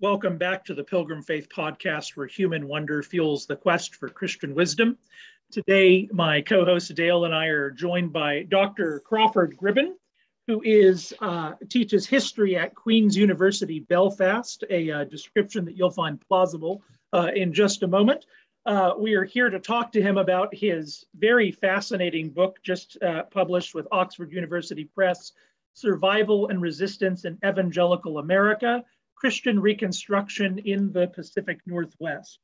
Welcome back to the Pilgrim Faith podcast, where human wonder fuels the quest for Christian wisdom. Today, my co host Dale and I are joined by Dr. Crawford Gribben, who is uh, teaches history at Queen's University Belfast, a uh, description that you'll find plausible uh, in just a moment. Uh, we are here to talk to him about his very fascinating book just uh, published with Oxford University Press, Survival and Resistance in Evangelical America Christian Reconstruction in the Pacific Northwest.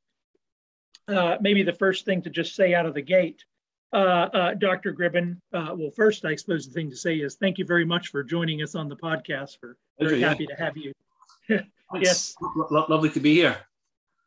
Uh, maybe the first thing to just say out of the gate, uh, uh, Dr. Gribben, uh, well, first, I suppose the thing to say is thank you very much for joining us on the podcast. We're very yeah. happy to have you. yes. Lo lovely to be here.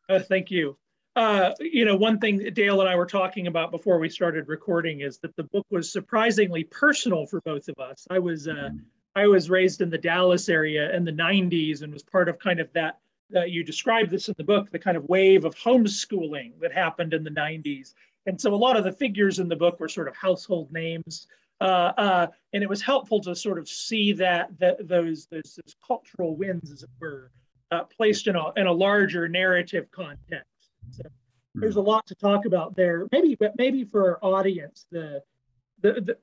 Uh, thank you. Uh, you know, one thing Dale and I were talking about before we started recording is that the book was surprisingly personal for both of us. I was uh, I was raised in the Dallas area in the 90s and was part of kind of that. You described this in the book, the kind of wave of homeschooling that happened in the 90s. And so a lot of the figures in the book were sort of household names. Uh, uh, and it was helpful to sort of see that, that those, those, those cultural winds, as it were, uh, placed in a, in a larger narrative context. So there's a lot to talk about there. Maybe, but maybe for our audience, the, the, the,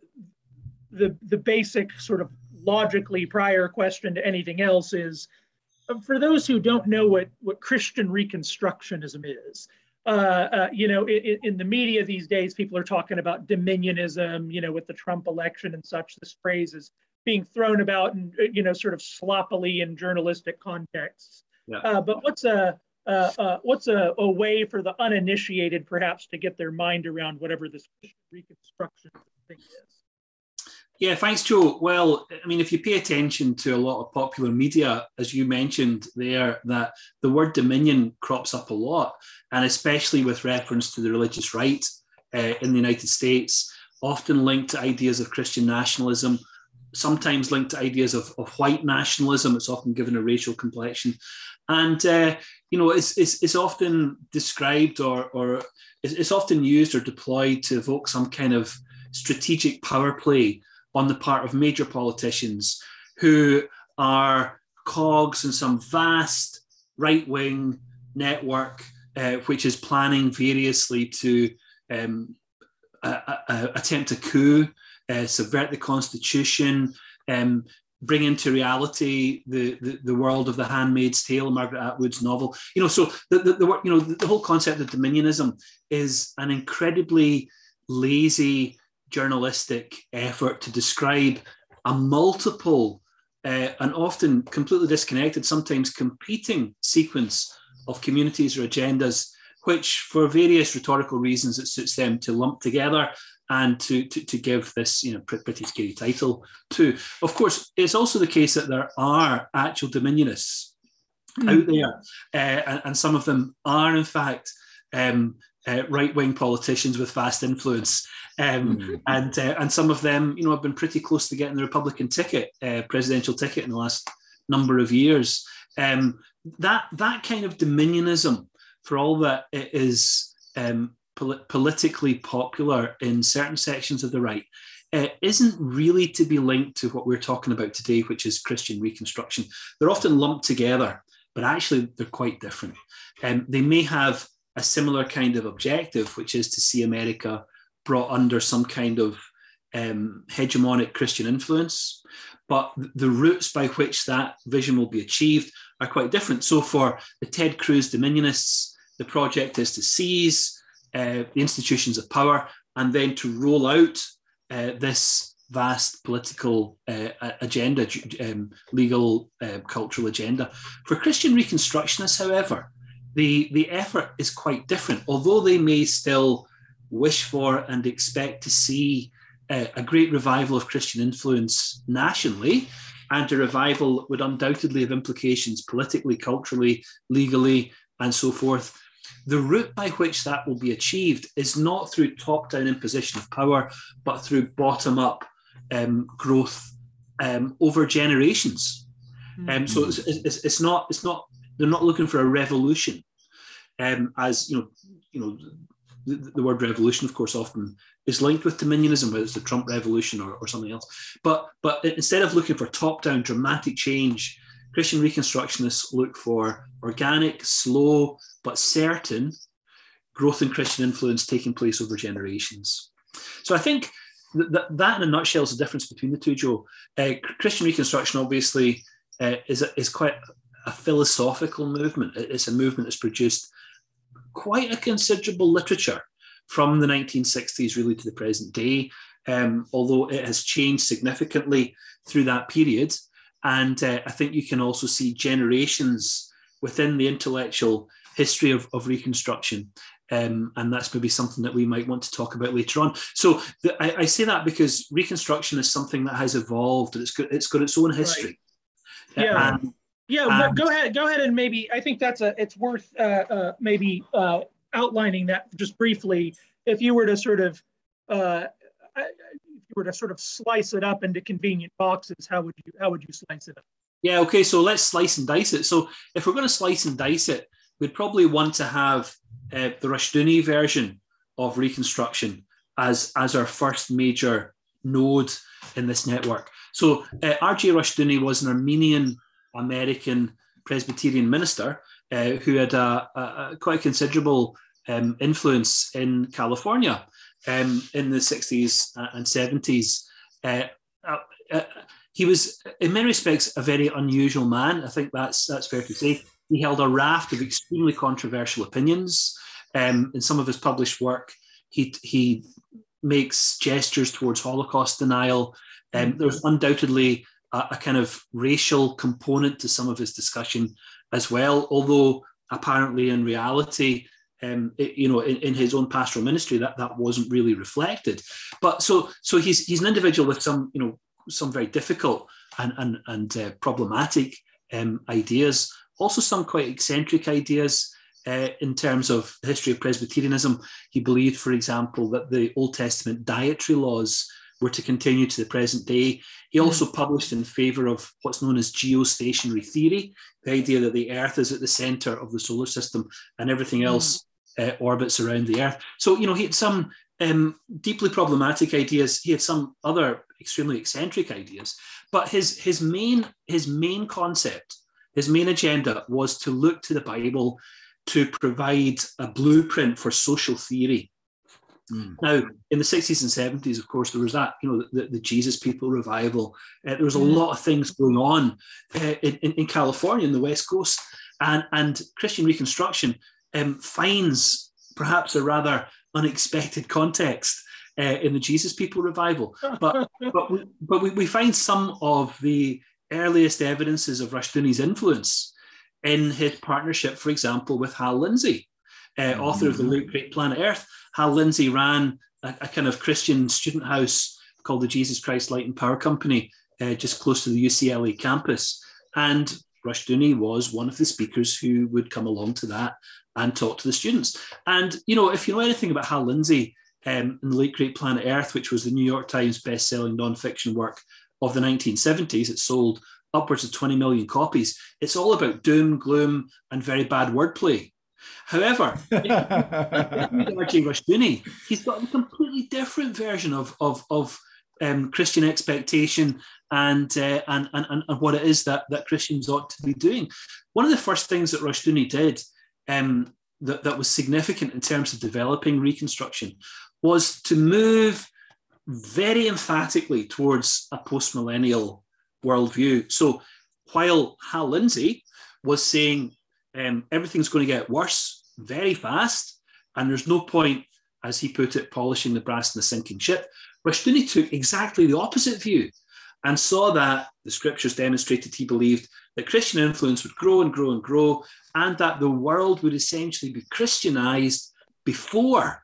the, the basic sort of logically prior question to anything else is uh, for those who don't know what, what Christian Reconstructionism is, uh, uh, you know, in, in, the media these days, people are talking about dominionism, you know, with the Trump election and such. This phrase is being thrown about and, uh, you know, sort of sloppily in journalistic contexts. Yeah. Uh, but what's a, uh, what's a, a, way for the uninitiated perhaps to get their mind around whatever this Reconstruction thing is? Yeah, thanks, Joe. Well, I mean, if you pay attention to a lot of popular media, as you mentioned there, that the word dominion crops up a lot, and especially with reference to the religious right uh, in the United States, often linked to ideas of Christian nationalism, sometimes linked to ideas of, of white nationalism. It's often given a racial complexion. And, uh, you know, it's, it's, it's, often described or, or it's, it's often used or deployed to evoke some kind of strategic power play on the part of major politicians who are cogs in some vast right wing network uh, which is planning variously to um, attempt a coup, uh, subvert the constitution, um, bring into reality the, the, the, world of the Handmaid's Tale, Margaret Atwood's novel. You know, so the, the, the you know the, the whole concept of dominionism is an incredibly lazy journalistic effort to describe a multiple uh, and often completely disconnected, sometimes competing sequence of communities or agendas, which for various rhetorical reasons it suits them to lump together and to, to, to give this you know pretty scary title to. Of course, it's also the case that there are actual dominionists mm. out there, uh, and, and, some of them are in fact um, uh, right-wing politicians with vast influence, um, mm-hmm. and uh, and some of them, you know, have been pretty close to getting the Republican ticket, uh, presidential ticket, in the last number of years. Um, that that kind of dominionism, for all that it is um, pol- politically popular in certain sections of the right, uh, isn't really to be linked to what we're talking about today, which is Christian Reconstruction. They're often lumped together, but actually they're quite different. Um, they may have a similar kind of objective, which is to see America brought under some kind of um, hegemonic Christian influence. But the routes by which that vision will be achieved are quite different. So, for the Ted Cruz Dominionists, the project is to seize uh, the institutions of power and then to roll out uh, this vast political uh, agenda, um, legal, uh, cultural agenda. For Christian Reconstructionists, however, the, the effort is quite different. Although they may still wish for and expect to see uh, a great revival of Christian influence nationally, and a revival would undoubtedly have implications politically, culturally, legally, and so forth. The route by which that will be achieved is not through top down imposition of power, but through bottom up um, growth um, over generations. Mm-hmm. Um, so it's, it's, it's, not it's not they're not looking for a revolution, um, as you know. You know, the, the, word revolution, of course, often is linked with dominionism, whether it's the Trump revolution or, or something else. But but instead of looking for top-down dramatic change Christian Reconstructionists look for organic, slow, but certain growth in Christian influence taking place over generations. So I think that, that in a nutshell is the difference between the two, Joe. Uh, Christian Reconstruction obviously uh, is, a, is quite a philosophical movement. It's a movement that's produced quite a considerable literature from the 1960s really to the present day, um, although it has changed significantly through that period. And uh, I think you can also see generations within the intellectual history of, of Reconstruction. Um, and that's maybe something that we might want to talk about later on. So the, I, I, say that because Reconstruction is something that has evolved and it's got, it's got its own history. Right. Yeah. Um, yeah, go ahead. Go ahead and maybe I think that's a. It's worth uh, uh, maybe uh, outlining that just briefly. If you were to sort of, uh, if you were to sort of slice it up into convenient boxes, how would you how would you slice it up? Yeah. Okay. So let's slice and dice it. So if we're going to slice and dice it, we'd probably want to have uh, the Rushdoony version of Reconstruction as as our first major node in this network. So uh, R.J. Rushdoony was an Armenian American Presbyterian minister uh, who had a, a, a quite considerable um, influence in California um, in the 60s and 70s. Uh, uh, uh, he was, in many respects, a very unusual man. I think that's that's fair to say. He held a raft of extremely controversial opinions. Um, in some of his published work, he he makes gestures towards Holocaust denial. Um, there's undoubtedly a, a, kind of racial component to some of his discussion as well, although apparently in reality, um, it, you know, in, in, his own pastoral ministry, that, that wasn't really reflected. But so so he's he's an individual with some you know some very difficult and and and uh, problematic um, ideas, also some quite eccentric ideas. Uh, in terms of the history of Presbyterianism, he believed, for example, that the Old Testament dietary laws were to continue to the present day. He hmm. also published in favor of what's known as geostationary theory, the idea that the Earth is at the center of the solar system and everything hmm. else uh, orbits around the Earth. So, you know, he had some um, deeply problematic ideas. He had some other extremely eccentric ideas, but his his main his main concept, his main agenda was to look to the Bible to provide a blueprint for social theory Mm. Now, in the 60s and 70s, of course, there was that, you know, the, the Jesus People revival. Uh, there was a mm. lot of things going on uh, in, in, California, in the West Coast. And, and Christian Reconstruction um, finds perhaps a rather unexpected context uh, in the Jesus People revival. But, but, we, but we, we find some of the earliest evidences of Rushdoony's influence in his partnership, for example, with Hal Lindsey, uh, author of The Late Great Planet Earth. Hal Lindsey ran a, a, kind of Christian student house called the Jesus Christ Light and Power Company, uh, just close to the UCLA campus. And Rushdoony was one of the speakers who would come along to that and talk to the students. And, you know, if you know anything about Hal Lindsey um, The Late Great Planet Earth, which was the New York Times best-selling nonfiction work of the 1970s, it sold upwards of 20 million copies. It's all about doom, gloom, and very bad wordplay. However, R.J. Rushdoony, he's got a completely different version of of, of um, Christian expectation and, uh, and, and and what it is that that Christians ought to be doing. One of the first things that Rushdoony did um, that that was significant in terms of developing Reconstruction was to move very emphatically towards a post-millennial worldview. So while Hal Lindsey was saying um, everything's going to get worse very fast, and there's no point, as he put it, polishing the brass in the sinking ship. Rushdoony took exactly the opposite view and saw that the scriptures demonstrated he believed that Christian influence would grow and grow and grow, and that the world would essentially be Christianized before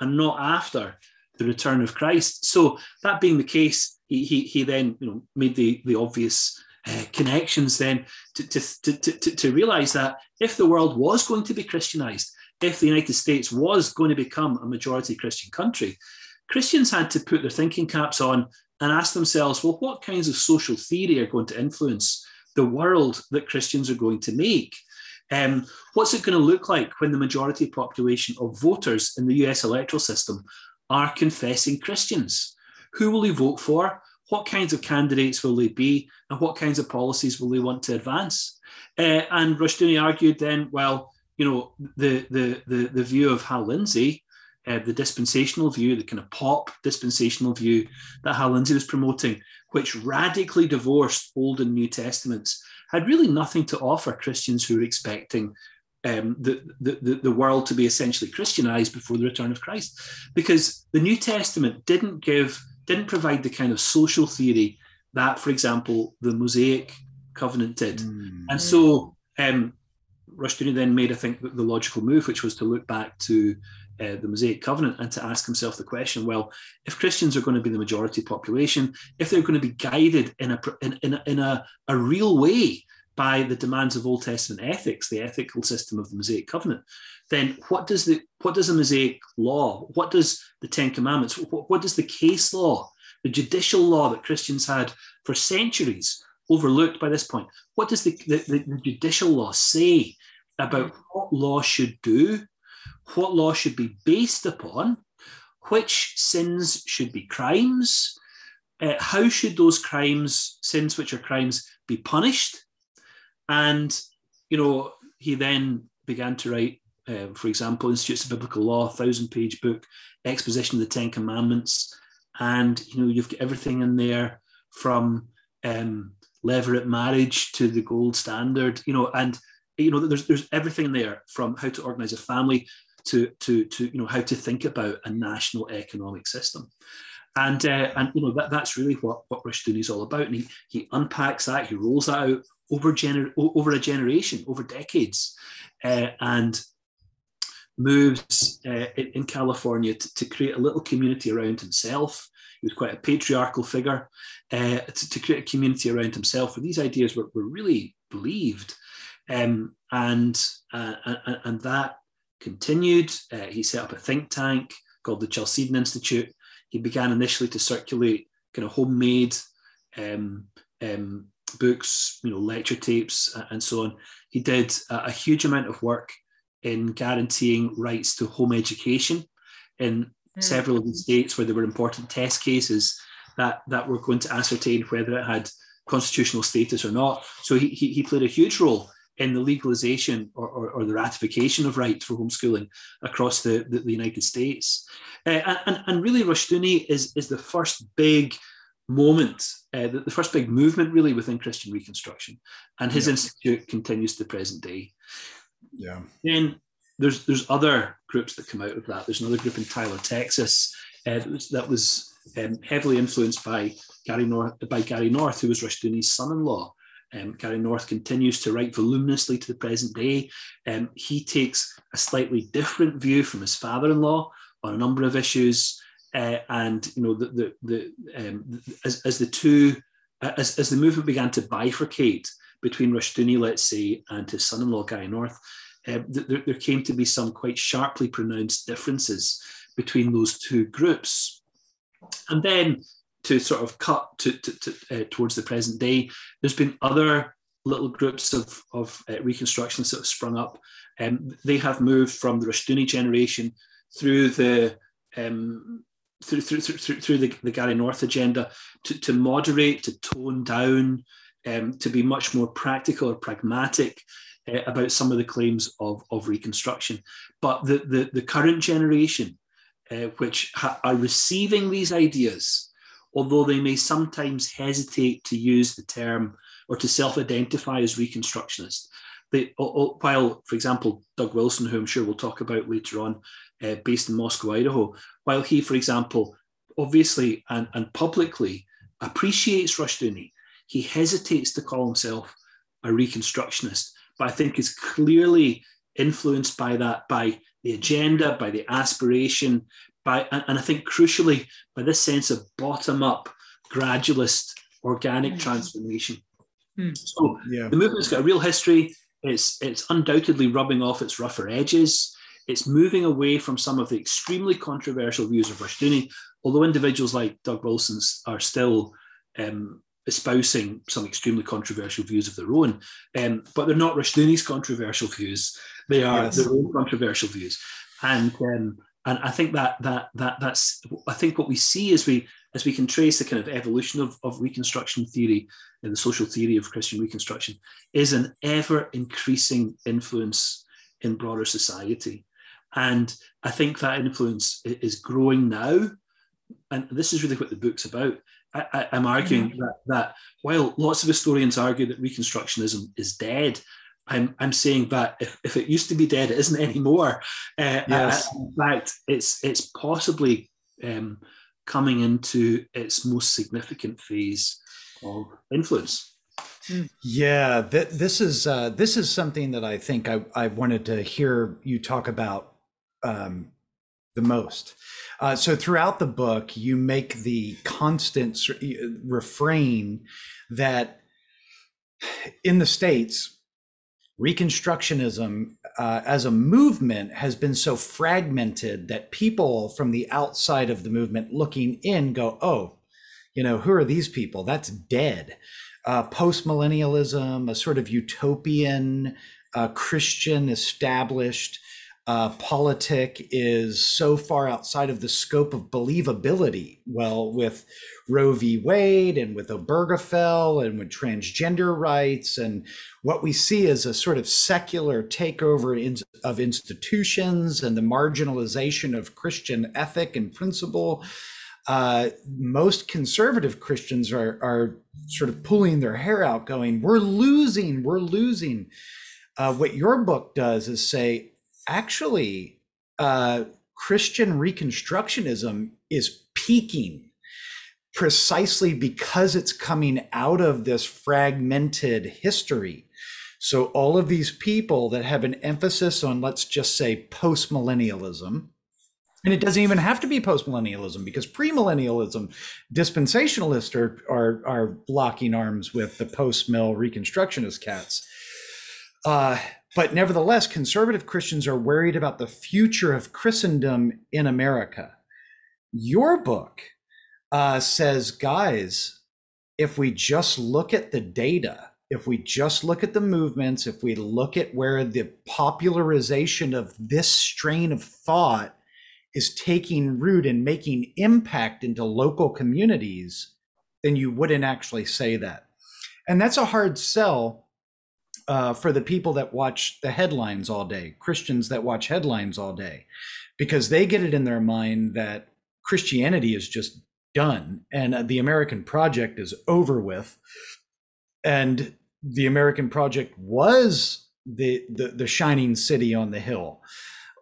and not after the return of Christ. So that being the case, he, he, he then you know, made the, the obvious uh, connections then to, to, to, to, to realize that if the world was going to be Christianized, if the United States was going to become a majority Christian country, Christians had to put their thinking caps on and ask themselves, well, what kinds of social theory are going to influence the world that Christians are going to make? Um, what's it going to look like when the majority population of voters in the US electoral system are confessing Christians? Who will he vote for? What kinds of candidates will they be, and what kinds of policies will they want to advance? Uh, and Rushdoony argued then, well, you know, the the the, the view of Hal Lindsey, uh, the dispensational view, the kind of pop dispensational view that Hal Lindsey was promoting, which radically divorced Old and New Testaments, had really nothing to offer Christians who were expecting um, the, the, the world to be essentially Christianized before the return of Christ. Because the New Testament didn't give, didn't provide the kind of social theory that, for example, the Mosaic covenant did. Mm. And so um, then made, I think, the logical move, which was to look back to uh, the Mosaic covenant and to ask himself the question well, if Christians are going to be the majority population, if they're going to be guided in a, in, in a, in a, a real way by the demands of Old Testament ethics, the ethical system of the Mosaic covenant, then what does the what does the Mosaic law, what does the Ten Commandments, what, what does the case law, the judicial law that Christians had for centuries overlooked by this point, what does the, the, the judicial law say about what law should do, what law should be based upon, which sins should be crimes, uh, how should those crimes, sins which are crimes, be punished? And, you know, he then began to write, uh, for example, Institutes of Biblical Law, thousand page book, exposition of the Ten Commandments. And, you know, you've got everything in there from um, levirate marriage to the gold standard, you know, and, you know, there's, there's everything there from how to organize a family to, to, to, you know, how to think about a national economic system. And, uh, and you know, that, that's really what, what Rushdoony is all about. And he, he unpacks that, he rolls that out over, gener- over a generation, over decades, uh, and moves uh, in, California to, to, create a little community around himself. He was quite a patriarchal figure uh, to, to, create a community around himself where these ideas were, were really believed. Um, and, uh, and, and that continued. Uh, he set up a think tank called the Chalcedon Institute. He began initially to circulate kind of homemade um, um, books, you know, lecture tapes, and so on. He did a huge amount of work in guaranteeing rights to home education in mm. several of the states where there were important test cases that, that were going to ascertain whether it had constitutional status or not. So he, he, he played a huge role in the legalization or, or, or, the ratification of rights for homeschooling across the, the, the United States. Uh, and, and really, Rushdoony is, is the first big moment, uh, the, the, first big movement really within Christian Reconstruction, and his yeah. institute continues to the present day. Yeah. Then there's there's other groups that come out of that. There's another group in Tyler, Texas, uh, that was, um, heavily influenced by Gary North, by Gary North, who was Rushdoony's son-in-law. Um, Gary North continues to write voluminously to the present day. Um, he takes a slightly different view from his father-in-law on a number of issues. Uh, and you know the the, the um, as, as the two as, as the movement began to bifurcate between Rushdoony, let's say, and his son-in-law Gary North, uh, there, there came to be some quite sharply pronounced differences between those two groups. And then to sort of cut to, to, to uh, towards the present day, there's been other little groups of, of uh, that have sprung up. Um, they have moved from the Rushdoony generation through the um, through through through, through the, the Gary North agenda to, to moderate, to tone down, um, to be much more practical or pragmatic uh, about some of the claims of, of Reconstruction. But the, the, the current generation, uh, which ha- are receiving these ideas, although they may sometimes hesitate to use the term or to self identify as Reconstructionist, they, while, for example, Doug Wilson, who I'm sure we'll talk about later on, uh, based in Moscow, Idaho, while he, for example, obviously and, and publicly appreciates Rushdoony, he hesitates to call himself a Reconstructionist, but I think is clearly influenced by that, by the agenda, by the aspiration, by and, and I think crucially by this sense of bottom-up, gradualist, organic mm. transformation. Mm. So yeah. the movement's got a real history. It's it's undoubtedly rubbing off its rougher edges. It's moving away from some of the extremely controversial views of Rushdoony, although individuals like Doug Wilson are still um, espousing some extremely controversial views of their own. Um, but they're not Rushdoony's controversial views; they are yes. their own controversial views. And um, and I think that that that that's I think what we see as we as we can trace the kind of evolution of, of Reconstruction theory and the social theory of Christian Reconstruction, is an ever increasing influence in broader society. And I think that influence is growing now. And this is really what the book's about. I, am arguing mm-hmm. that, that while lots of historians argue that Reconstructionism is dead, I'm, I'm saying that if, if it used to be dead, it isn't anymore. Uh, yes. Uh, in fact, it's, it's possibly um, coming into its most significant phase of influence. Yeah, th- this is uh, this is something that I think I, I wanted to hear you talk about um, the most. Uh, so throughout the book, you make the constant refrain that in the states, Reconstructionism uh, as a movement has been so fragmented that people from the outside of the movement looking in go, oh, you know, who are these people? That's dead. Uh, Post millennialism, a sort of utopian, uh, Christian established uh, politic is so far outside of the scope of believability. Well, with Roe v. Wade and with Obergefell and with transgender rights, and what we see is a sort of secular takeover in, of institutions and the marginalization of Christian ethic and principle. Uh, most conservative Christians are, are sort of pulling their hair out, going, We're losing, we're losing. Uh, what your book does is say, actually, uh, Christian Reconstructionism is peaking precisely because it's coming out of this fragmented history. So, all of these people that have an emphasis on, let's just say, postmillennialism, and it doesn't even have to be post-millennialism because premillennialism, dispensationalists are, are, are blocking arms with the post-mill reconstructionist cats. Uh, but nevertheless, conservative Christians are worried about the future of Christendom in America. Your book uh, says, guys, if we just look at the data, if we just look at the movements, if we look at where the popularization of this strain of thought is taking root and making impact into local communities, then you wouldn't actually say that. And that's a hard sell uh, for the people that watch the headlines all day, Christians that watch headlines all day, because they get it in their mind that Christianity is just done and uh, the American project is over with. And the American project was the, the, the shining city on the hill.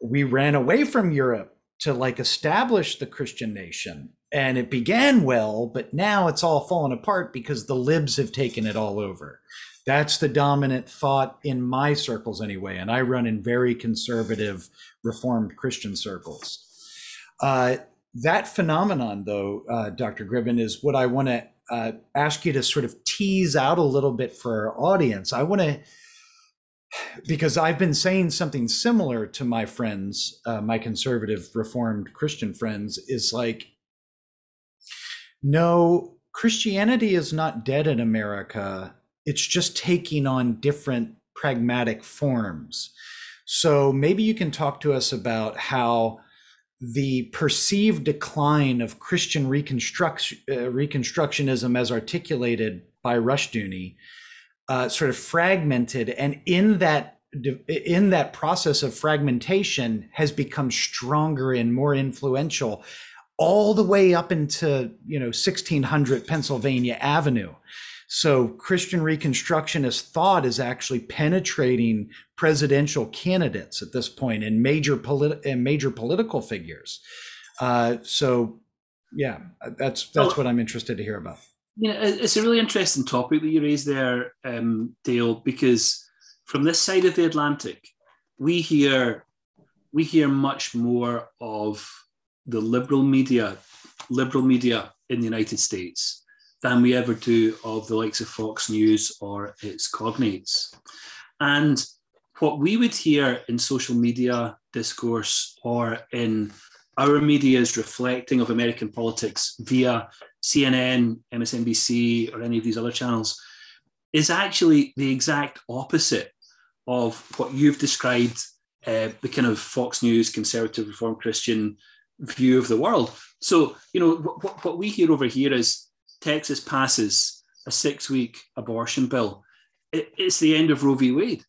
We ran away from Europe to like establish the Christian nation. And it began well, but now it's all fallen apart because the libs have taken it all over. That's the dominant thought in my circles, anyway. And I run in very conservative, reformed Christian circles. Uh, that phenomenon, though, uh, Dr. Gribben, is what I want to uh, ask you to sort of tease out a little bit for our audience. I want to, because I've been saying something similar to my friends, uh, my conservative, reformed Christian friends, is like, no, Christianity is not dead in America it's just taking on different pragmatic forms. So maybe you can talk to us about how the perceived decline of Christian uh, Reconstructionism, as articulated by Rushdoony, uh, sort of fragmented, and in that in that process of fragmentation, has become stronger and more influential, all the way up into you know 1600 Pennsylvania Avenue. So Christian Reconstructionist thought is actually penetrating presidential candidates at this point and major politi- and major political figures. Uh, so, yeah, that's that's well, what I'm interested to hear about. Yeah, it's a really interesting topic that you raised there, um, Dale, because from this side of the Atlantic, we hear we hear much more of the liberal media, liberal media in the United States than we ever do of the likes of Fox News or its cognates. And what we would hear in social media discourse or in our media's reflecting of American politics via CNN, MSNBC, or any of these other channels is actually the exact opposite of what you've described uh, the kind of Fox News, conservative, reform Christian view of the world. So, you know, what, what we hear over here is Texas passes a six week abortion bill. It, it's the end of Roe v. Wade.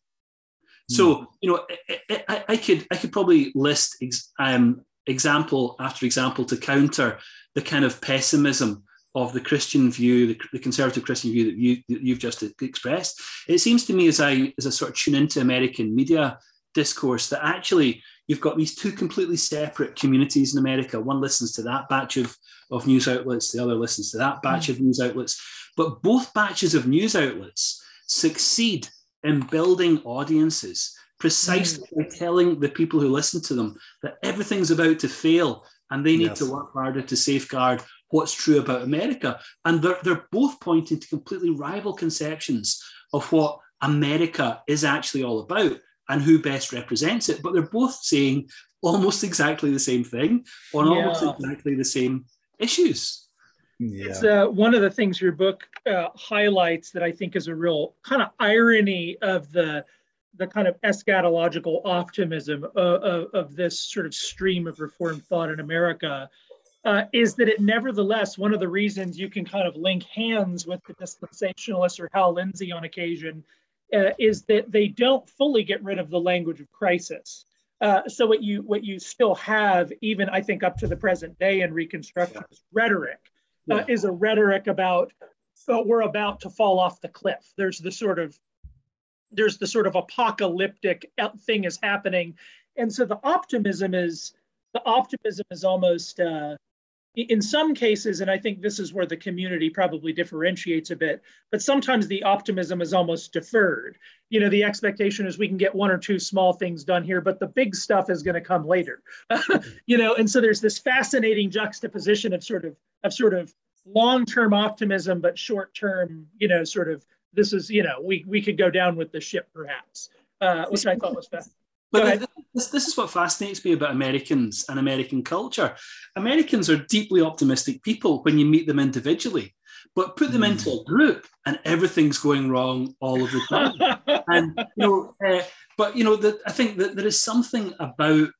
So, hmm. you know, I, I, I could I could probably list ex, um, example after example to counter the kind of pessimism of the Christian view, the, the conservative Christian view that you that you've just expressed. It seems to me as I as I sort of tune into American media discourse that actually you've got these two completely separate communities in America. One listens to that batch of, of news outlets, the other listens to that batch mm. of news outlets. But both batches of news outlets succeed in building audiences precisely mm. by telling the people who listen to them that everything's about to fail and they need yes. to work harder to safeguard what's true about America. And they're, they're both pointing to completely rival conceptions of what America is actually all about and who best represents it. But they're both saying almost exactly the same thing on yeah. almost exactly the same issues. Yeah. It's uh, one of the things your book uh, highlights that I think is a real kind of irony of the the kind of eschatological optimism of, of, of this sort of stream of reform thought in America. Uh, is that it nevertheless one of the reasons you can kind of link hands with the dispensationalists or Hal Lindsey on occasion uh, is that they don't fully get rid of the language of crisis. Uh, so what you what you still have, even I think up to the present day in Reconstruction, yeah. rhetoric uh, yeah. is a rhetoric about oh, we're about to fall off the cliff. There's the sort of there's the sort of apocalyptic thing is happening, and so the optimism is the optimism is almost uh, in some cases, and I think this is where the community probably differentiates a bit, but sometimes the optimism is almost deferred. You know, the expectation is we can get one or two small things done here, but the big stuff is going to come later. you know, and so there's this fascinating juxtaposition of sort of of sort of long-term optimism, but short-term, you know, sort of this is, you know, we we could go down with the ship perhaps, uh, which I thought was fascinating. But this, this is what fascinates me about Americans and American culture. Americans are deeply optimistic people when you meet them individually, but put them mm. into a group and everything's going wrong all of the time. and you know, uh, but you know, the, I think that there is something about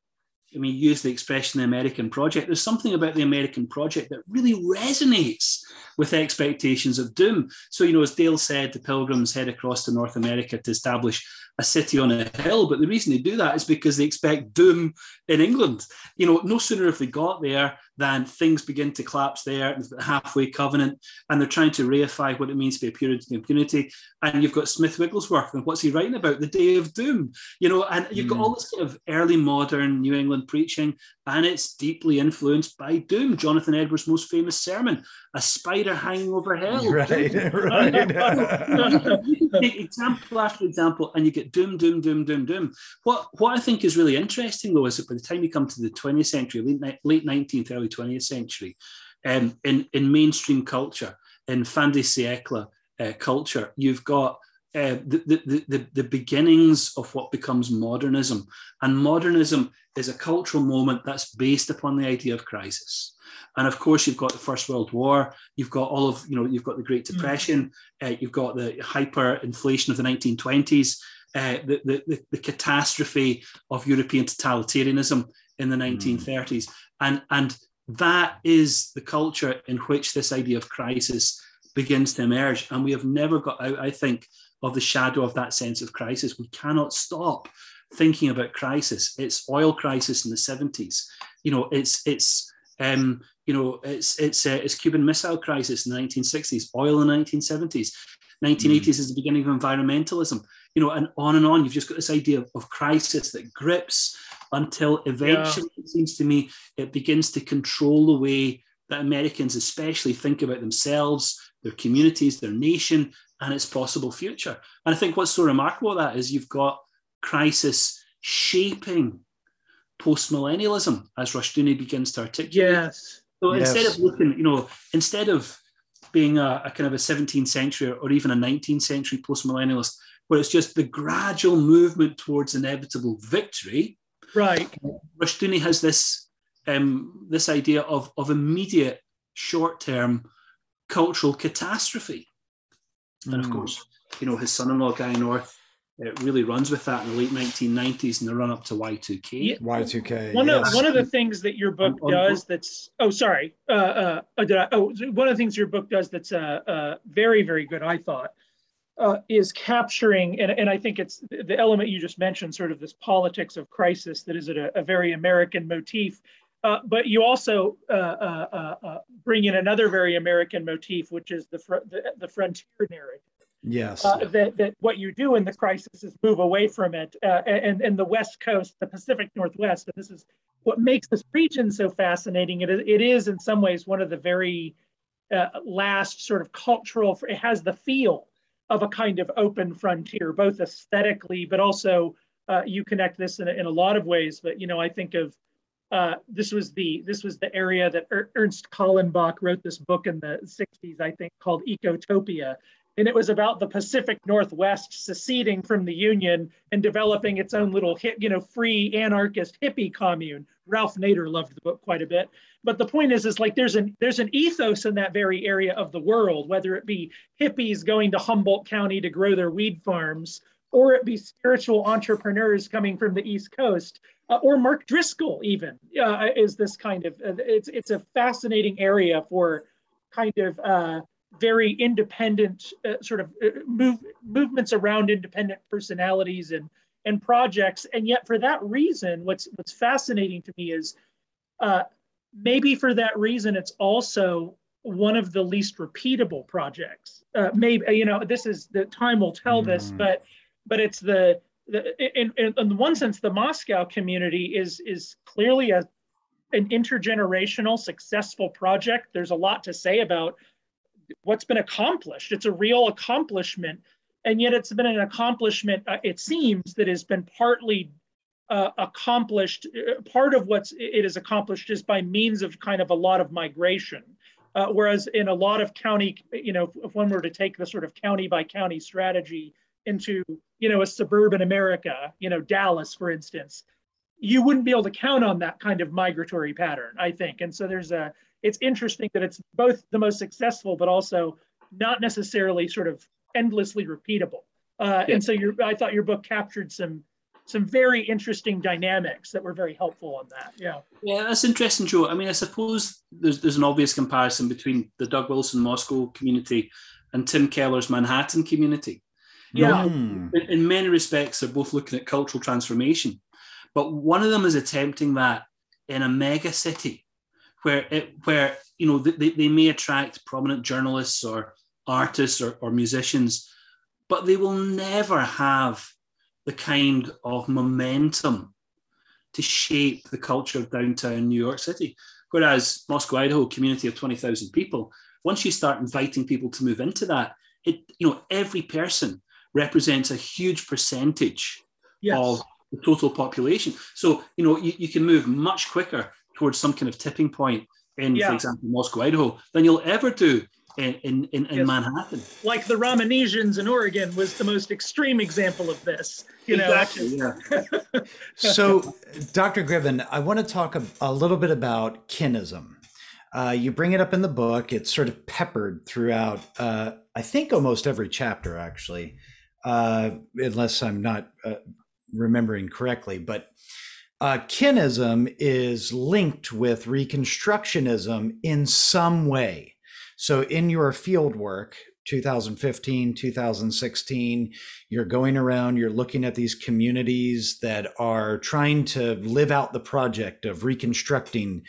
I mean, use the expression the American project. There's something about the American project that really resonates with expectations of doom. So, you know, as Dale said, the pilgrims head across to North America to establish a city on a hill. But the reason they do that is because they expect doom in England. You know, no sooner have they got there than things begin to collapse there, the halfway covenant, and they're trying to reify what it means to be a Puritan community. And you've got Smith Wigglesworth, and what's he writing about? The Day of Doom, you know, and you've mm. got all this kind of early modern New England preaching, and it's deeply influenced by doom. Jonathan Edwards' most famous sermon, A Spider Hanging Over Hell. Right, right. example after example, and you get doom, doom, doom, doom, doom. What, what I think is really interesting, though, is that by the time you come to the 20th century, late, late 19th, early 20th century, um, in, in mainstream culture, in fin de siècle uh, culture, you've got uh, the, the, the, the beginnings of what becomes modernism. And modernism is a cultural moment that's based upon the idea of crisis. And of course, you've got the First World War. You've got all of, you know, you've got the Great hmm. Depression. Mm. Uh, you've got the hyperinflation of the 1920s. Uh, the, the, the, catastrophe of European totalitarianism in the 1930s. Mm. And, and that is the culture in which this idea of crisis begins to emerge. And we have never got out, I think, of the shadow of that sense of crisis. We cannot stop thinking about crisis. It's oil crisis in the 70s. You know, it's it's um, you know, it's it's uh, it's Cuban Missile Crisis in the 1960s, oil in the 1970s, 1980s mm. is the beginning of environmentalism, you know, and on and on. You've just got this idea of, of crisis that grips until eventually, yeah. it seems to me, it begins to control the way that Americans, especially, think about themselves, their communities, their nation, and its possible future. And I think what's so remarkable about that is you've got crisis shaping post-millennialism as Rushdoony begins to articulate. Yes. So yes. instead of looking, you know, instead of being a, a, kind of a 17th century or even a 19th century post-millennialist, where it's just the gradual movement towards inevitable victory. Right. Rushdoony has this um, this idea of, of immediate short-term cultural catastrophe. Mm. And of hmm. course, you know, his son-in-law Gary North it really runs with that in the late 1990s and the run up to Y2K. Yeah. Y2K. One yes. of one of the things that your book On- on- does that's oh sorry uh, uh oh, did I, oh one of the things your book does that's uh, uh very very good I thought uh, is capturing and, and I think it's the element you just mentioned sort of this politics of crisis that is a, a very American motif uh, but you also uh, uh, uh, uh, bring in another very American motif which is the fr- the, the frontier narrative yes. uh, that, that what you do in the crisis is move away from it. Uh, and, and the West Coast, the Pacific Northwest, and this is what makes this region so fascinating. It is, it is in some ways one of the very uh, last sort of cultural, it has the feel of a kind of open frontier, both aesthetically, but also uh, you connect this in a, in a lot of ways. But, you know, I think of uh, this was the this was the area that er- Ernest Callenbach wrote this book in the 60s, I think, called Ecotopia, and it was about the Pacific Northwest seceding from the Union and developing its own little hit, you know, free anarchist hippie commune. Ralph Nader loved the book quite a bit. But the point is, is like there's an there's an ethos in that very area of the world, whether it be hippies going to Humboldt County to grow their weed farms, or it be spiritual entrepreneurs coming from the East Coast, uh, or Mark Driscoll even uh, is this kind of uh, it's it's a fascinating area for kind of uh, very independent uh, sort of uh, move, movements around independent personalities and and projects and yet for that reason what's what's fascinating to me is uh, maybe for that reason it's also one of the least repeatable projects uh, maybe you know this is the time will tell this Mm. but but it's the in, in, in one sense the moscow community is is clearly a an intergenerational successful project there's a lot to say about what's been accomplished. It's a real accomplishment, and yet it's been an accomplishment. Uh, it seems that has been partly uh, accomplished. uh, Part of what's it is accomplished is by means of kind of a lot of migration. Uh, whereas in a lot of county, you know, if one were to take the sort of county by county strategy into, you know, a suburban America, you know, Dallas, for instance, you wouldn't be able to count on that kind of migratory pattern, I think. And so there's a, it's interesting that it's both the most successful, but also not necessarily sort of endlessly repeatable. Uh, Yeah. And so your, I thought your book captured some, some very interesting dynamics that were very helpful on that. Yeah. Yeah, that's interesting, Joe. I mean, I suppose there's there's an obvious comparison between the Doug Wilson Moscow community and Tim Keller's Manhattan community. Yeah. Mm. In, in many respects, they're both looking at cultural transformation, but one of them is attempting that in a mega city, where it where you know they, they may attract prominent journalists or artists or, or musicians, but they will never have the kind of momentum to shape the culture of downtown New York City. Whereas Moscow, Idaho, community of 20,000 people, once you start inviting people to move into that, it, you know, every person represents a huge percentage Yes. of the total population. So, you know, you, you can move much quicker towards some kind of tipping point in, Yeah. for example, Moscow, Idaho, than you'll ever do in, in, in, in Yes. Manhattan. like the Romanesians in Oregon was the most extreme example of this. You know, exactly. Yeah. So, Dr. Gribben, I want to talk a, a little bit about kinism. Uh, you bring it up in the book. It's sort of peppered throughout, uh, I think, almost every chapter, actually, uh, unless I'm not uh, remembering correctly. But uh, kinism is linked with Reconstructionism in some way. So, in your field work, 2015, 2016, you're going around, you're looking at these communities that are trying to live out the project of reconstructing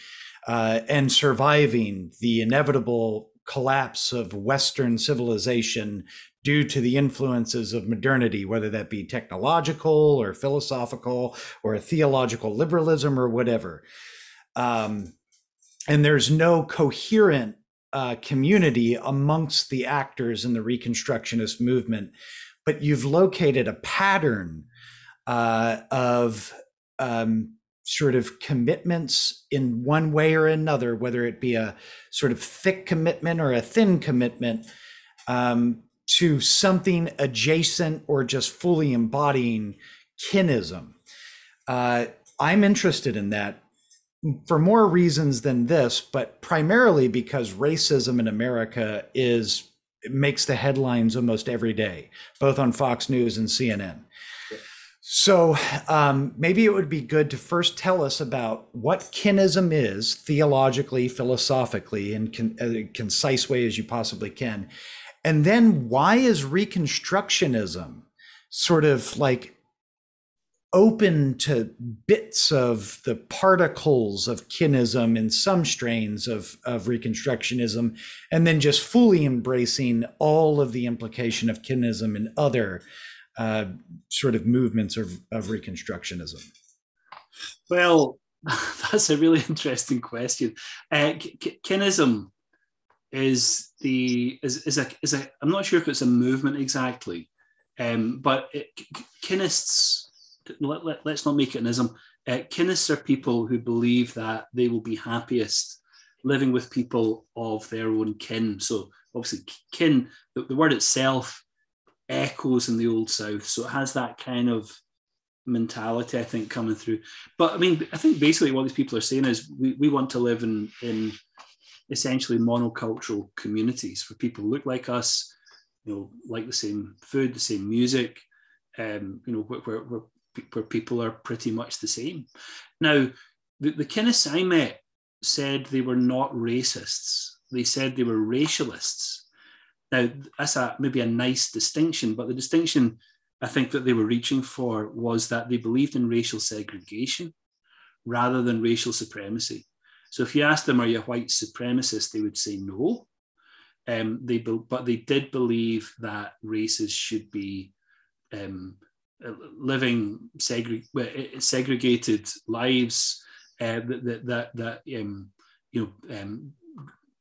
uh, and surviving the inevitable collapse of Western civilization due to the influences of modernity, whether that be technological or philosophical or theological liberalism or whatever. Um, and there's no coherent uh, community amongst the actors in the Reconstructionist movement, but you've located a pattern uh, of um, sort of commitments in one way or another, whether it be a sort of thick commitment or a thin commitment um, to something adjacent or just fully embodying kinism. Uh, I'm interested in that for more reasons than this, but primarily because racism in America is makes the headlines almost every day, both on Fox News and CNN. So um, maybe it would be good to first tell us about what kinism is theologically, philosophically, in con- a concise way as you possibly can. And then why is Reconstructionism sort of like open to bits of the particles of kinism in some strains of, of Reconstructionism, and then just fully embracing all of the implication of kinism in other uh, sort of movements of, of Reconstructionism? Well, that's a really interesting question. Uh, kinism is the is, is a is a I'm not sure if it's a movement exactly, um, but it, kinists. Let, let, us not make it an ism. Uh, kinists are people who believe that they will be happiest living with people of their own kin. So obviously, kin. The, the word itself echoes in the old south so it has that kind of mentality i think coming through but i mean i think basically what these people are saying is we, we want to live in in essentially monocultural communities where people look like us you know like the same food the same music um, you know where, where, where, people are pretty much the same. Now the, the kinists i met said they were not racists. They said they were racialists. Now, that's a, maybe a nice distinction, but the distinction I think that they were reaching for was that they believed in racial segregation rather than racial supremacy. So if you ask them, are you a white supremacist, they would say no. Um, they but they did believe that races should be um, living segre- segregated lives uh, that that that um, you know um,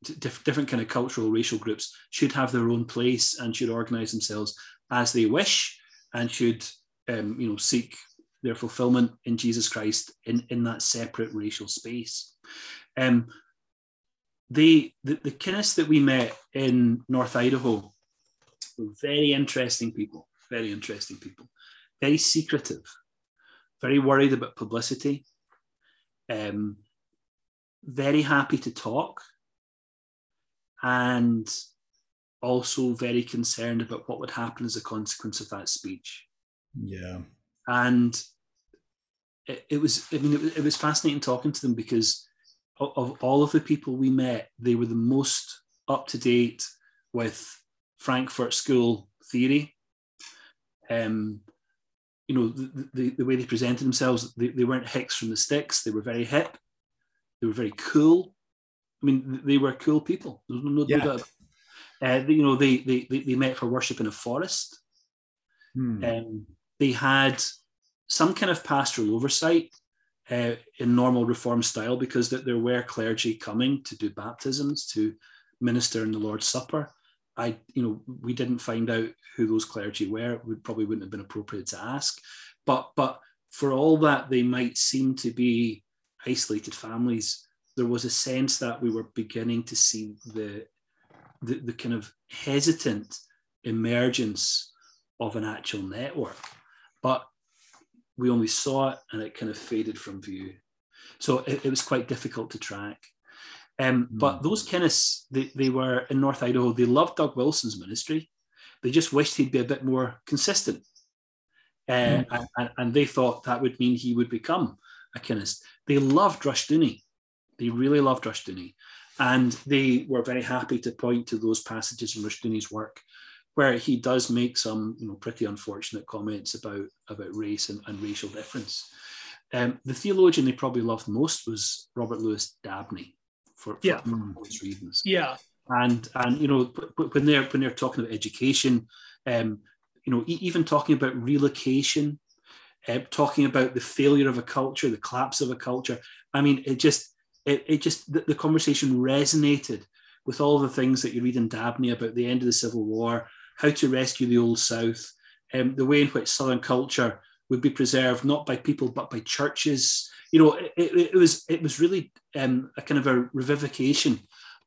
diff- different kind of cultural racial groups should have their own place and should organize themselves as they wish and should um, you know seek their fulfillment in Jesus Christ in, in that separate racial space. Um, they, the, the kinists that we met in North Idaho were very interesting people, very interesting people, very secretive, very worried about publicity, um, very happy to talk, and also very concerned about what would happen as a consequence of that speech. Yeah. And it, it was, I mean, it, it, was fascinating talking to them because of, of, all of the people we met, they were the most up to date with Frankfurt School theory. Um, you know, the, the, the way they presented themselves, they, they weren't hicks from the sticks, they were very hip, they were very cool. I mean, they were cool people. There's no, yeah. doubt. Uh, you know, they, they they met for worship in a forest. Hmm. Um, they had some kind of pastoral oversight uh, in normal reform style because that there were clergy coming to do baptisms, to minister in the Lord's Supper. I, you know, we didn't find out who those clergy were. We probably wouldn't have been appropriate to ask. But but for all that they might seem to be isolated families, there was a sense that we were beginning to see the, the, the kind of hesitant emergence of an actual network. But we only saw it and it kind of faded from view. So it, it was quite difficult to track. Um, mm. But those Kinists, they, they were in North Idaho, they loved Doug Wilson's ministry. They just wished he'd be a bit more consistent. Uh, mm. and, and, they thought that would mean he would become a Kinist. They loved Rushdoony. They really loved Rushdoony. And they were very happy to point to those passages in Rushdoony's work where he does make some you know, pretty unfortunate comments about, about race and, and racial difference. Um, the theologian they probably loved most was Robert Louis Dabney for, for yeah. those reasons. Yeah. And, and you know, when they're, when they're talking about education, um, you know, even talking about relocation, uh, talking about the failure of a culture, the collapse of a culture. I mean, it just it, it just the, the, conversation resonated with all the things that you read in Dabney about the end of the Civil War, how to rescue the Old South, um, the way in which Southern culture would be preserved not by people but by churches. You know, it, it, it was it was really um, a kind of a revivification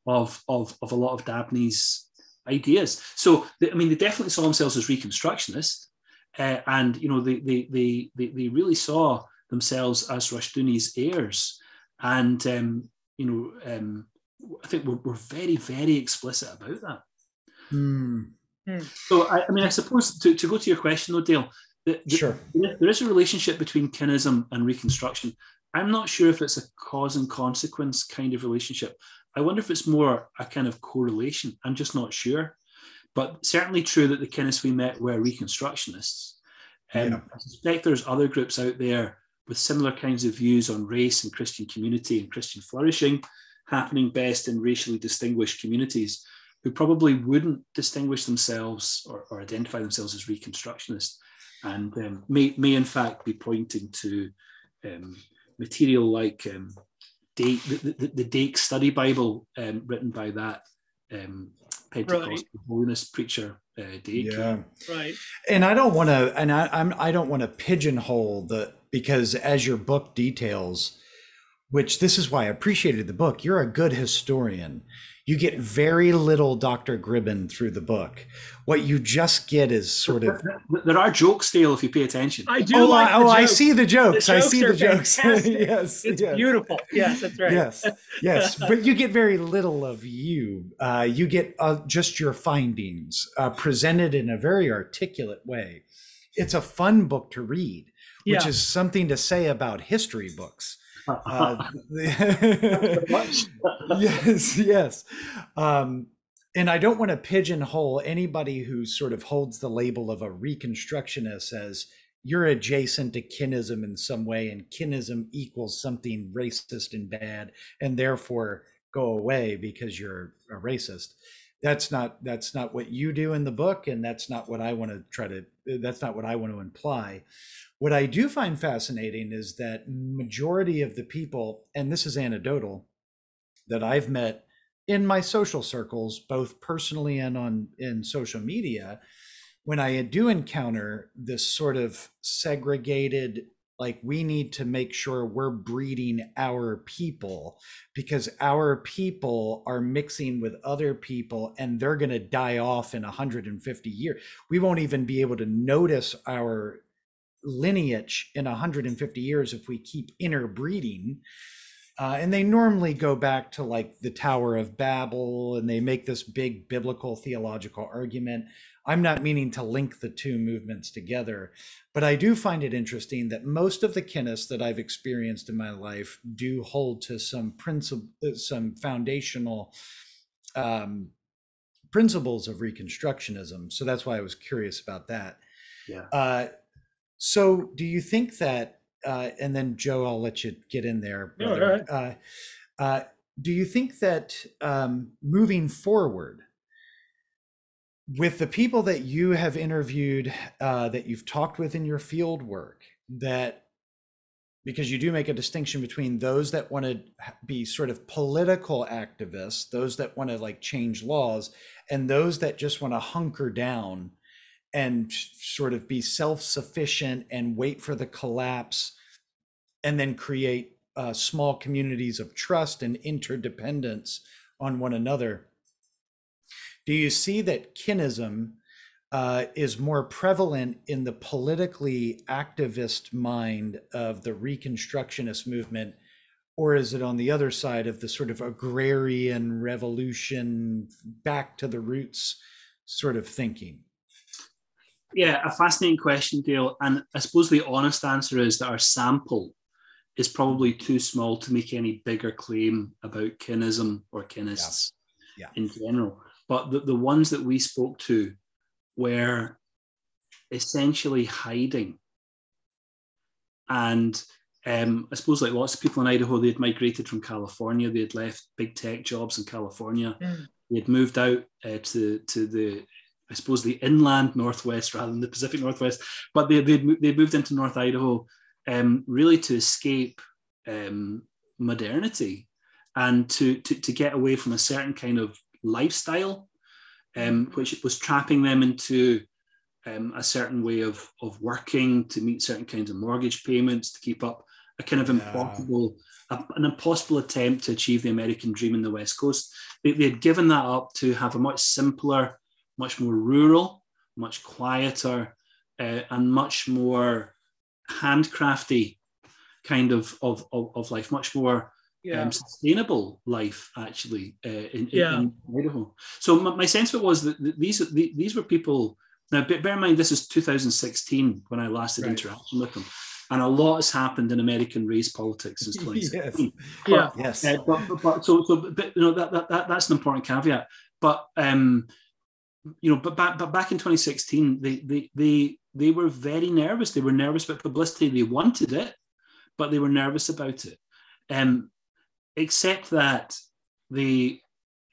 of of, of a lot of Dabney's ideas. So I mean, they definitely saw themselves as Reconstructionists, uh, and you know, they, they they they really saw themselves as Rushdoony's heirs. And, um, you know, um, I think we're, we're very, very explicit about that. Mm. So, I, I, mean, I suppose to, to go to your question, though, Dale, the, the, sure. there is a relationship between kinism and Reconstruction. I'm not sure if it's a cause and consequence kind of relationship. I wonder if it's more a kind of correlation. I'm just not sure. But certainly true that the Kinists we met were Reconstructionists. Um, yeah. I suspect there's other groups out there with similar kinds of views on race and Christian community and Christian flourishing happening best in racially distinguished communities who probably wouldn't distinguish themselves or, or identify themselves as Reconstructionists and um, may, may in fact be pointing to um, material like um, Dake, the, the, the Dake Study Bible um, written by that um, Pentecostal right. holiness preacher uh, Dake. Yeah, right. And I don't want to, and I, I'm I don't want to pigeonhole the because as your book details, which this is why I appreciated the book. You're a good historian you get very little Dr. Gribben through the book. What you just get is sort of. There are jokes still if you pay attention. I do. Oh, like I, oh I see the jokes. The jokes I see the jokes. yes. It's yes. beautiful. Yes, that's right. Yes. Yes. but you get very little of you. Uh, you get uh, just your findings uh, presented in a very articulate way. It's a fun book to read, which yeah. is something to say about history books uh, yes, yes. Um, and I don't want to pigeonhole anybody who sort of holds the label of a reconstructionist as you're adjacent to kinism in some way, and kinism equals something racist and bad, and therefore go away because you're a racist. That's not that's not what you do in the book, and that's not what I want to try to. That's not what I want to imply. What I do find fascinating is that majority of the people, and this is anecdotal, that I've met in my social circles, both personally and on in social media, when I do encounter this sort of segregated, like we need to make sure we're breeding our people because our people are mixing with other people and they're going to die off in 150 years. We won't even be able to notice our lineage in 150 years if we keep interbreeding. Uh, and they normally go back to like the Tower of Babel and they make this big biblical theological argument. I'm not meaning to link the two movements together, but I do find it interesting that most of the kinists that I've experienced in my life do hold to some principle, some foundational um, principles of Reconstructionism. So that's why I was curious about that. Yeah. Uh, so, do you think that, uh, and then Joe, I'll let you get in there. Brother. uh, uh, do you think that um, moving forward, with the people that you have interviewed, uh, that you've talked with in your field work, that because you do make a distinction between those that want to be sort of political activists, those that want to like change laws, and those that just want to hunker down and sort of be self-sufficient and wait for the collapse and then create uh, small communities of trust and interdependence on one another. Do you see that kinism uh, is more prevalent in the politically activist mind of the reconstructionist movement or is it on the other side of the sort of agrarian revolution back to the roots sort of thinking yeah, a fascinating question, Dale. And I suppose the honest answer is that our sample is probably too small to make any bigger claim about kinism or kinists yeah. Yeah. in general. But the, the ones that we spoke to were essentially hiding. And um, I suppose, like lots of people in Idaho, they had migrated from California. They had left big tech jobs in California. Mm. They had moved out uh, to to the I suppose, the inland Northwest rather than the Pacific Northwest. But they, they, they moved into North Idaho um, really to escape um, modernity and to, to, to get away from a certain kind of lifestyle, um, which was trapping them into um, a certain way of, of working to meet certain kinds of mortgage payments, to keep up a kind of impossible, yeah. an impossible attempt to achieve the American dream in the West Coast. They, they had given that up to have a much simpler, much more rural, much quieter, uh, and much more handcrafty kind of, of, of, of life, much more yeah. um, sustainable life actually uh, in, yeah. in, Idaho. So my, my, sense of it was that these these were people. Now, bear in mind, this is 2016 when I last had right. interaction with them, and a lot has happened in American race politics since 2016. yes. Yeah, yes. Uh, but, but, but, so, so but, you know that, that, that that's an important caveat. But um, you know, but back but back in 2016, they they they they were very nervous. They were nervous about publicity. They wanted it, but they were nervous about it. Um, except that the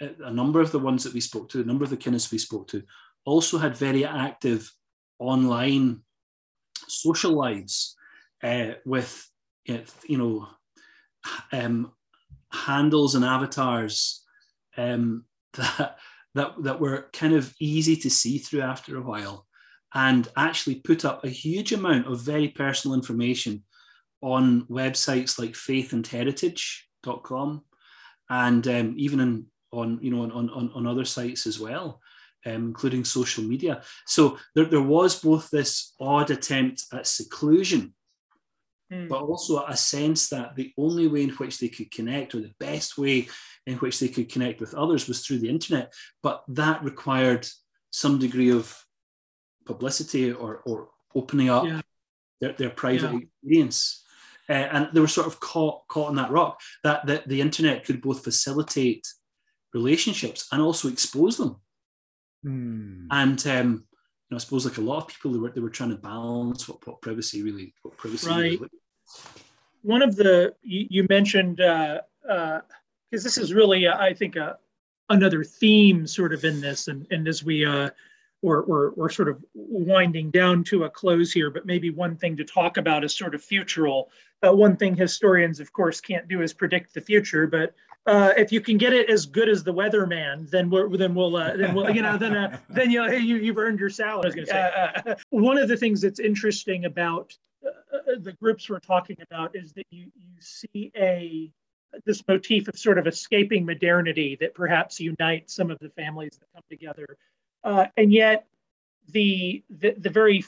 a number of the ones that we spoke to, a number of the kinists we spoke to, also had very active online social lives uh, with you know um, handles and avatars um, that that that were kind of easy to see through after a while, and actually put up a huge amount of very personal information on websites like faithandheritage.com and um, even in, on you know on, on, on other sites as well um, including social media so there, there was both this odd attempt at seclusion mm. but also a sense that the only way in which they could connect or the best way in which they could connect with others was through the internet but that required some degree of publicity or, or opening up yeah. their, their private yeah. experience uh, and they were sort of caught caught on that rock that, that the internet could both facilitate relationships and also expose them. Mm. And um, you know, I suppose like a lot of people, they were they were trying to balance what, what privacy really what privacy right. Really One of the you, you mentioned because uh, uh, this is really uh, I think uh, another theme sort of in this, and and as we uh, we're, we're, we're sort of winding down to a close here, but maybe one thing to talk about is sort of futural. Uh, one thing historians, of course, can't do is predict the future, but uh, if you can get it as good as the weatherman, then we're, then we'll uh, then we'll you know then uh, then you you you've earned your salary. Uh, one of the things that's interesting about the groups we're talking about is that you you see a this motif of sort of escaping modernity that perhaps unites some of the families that come together uh, and yet, the, the, the very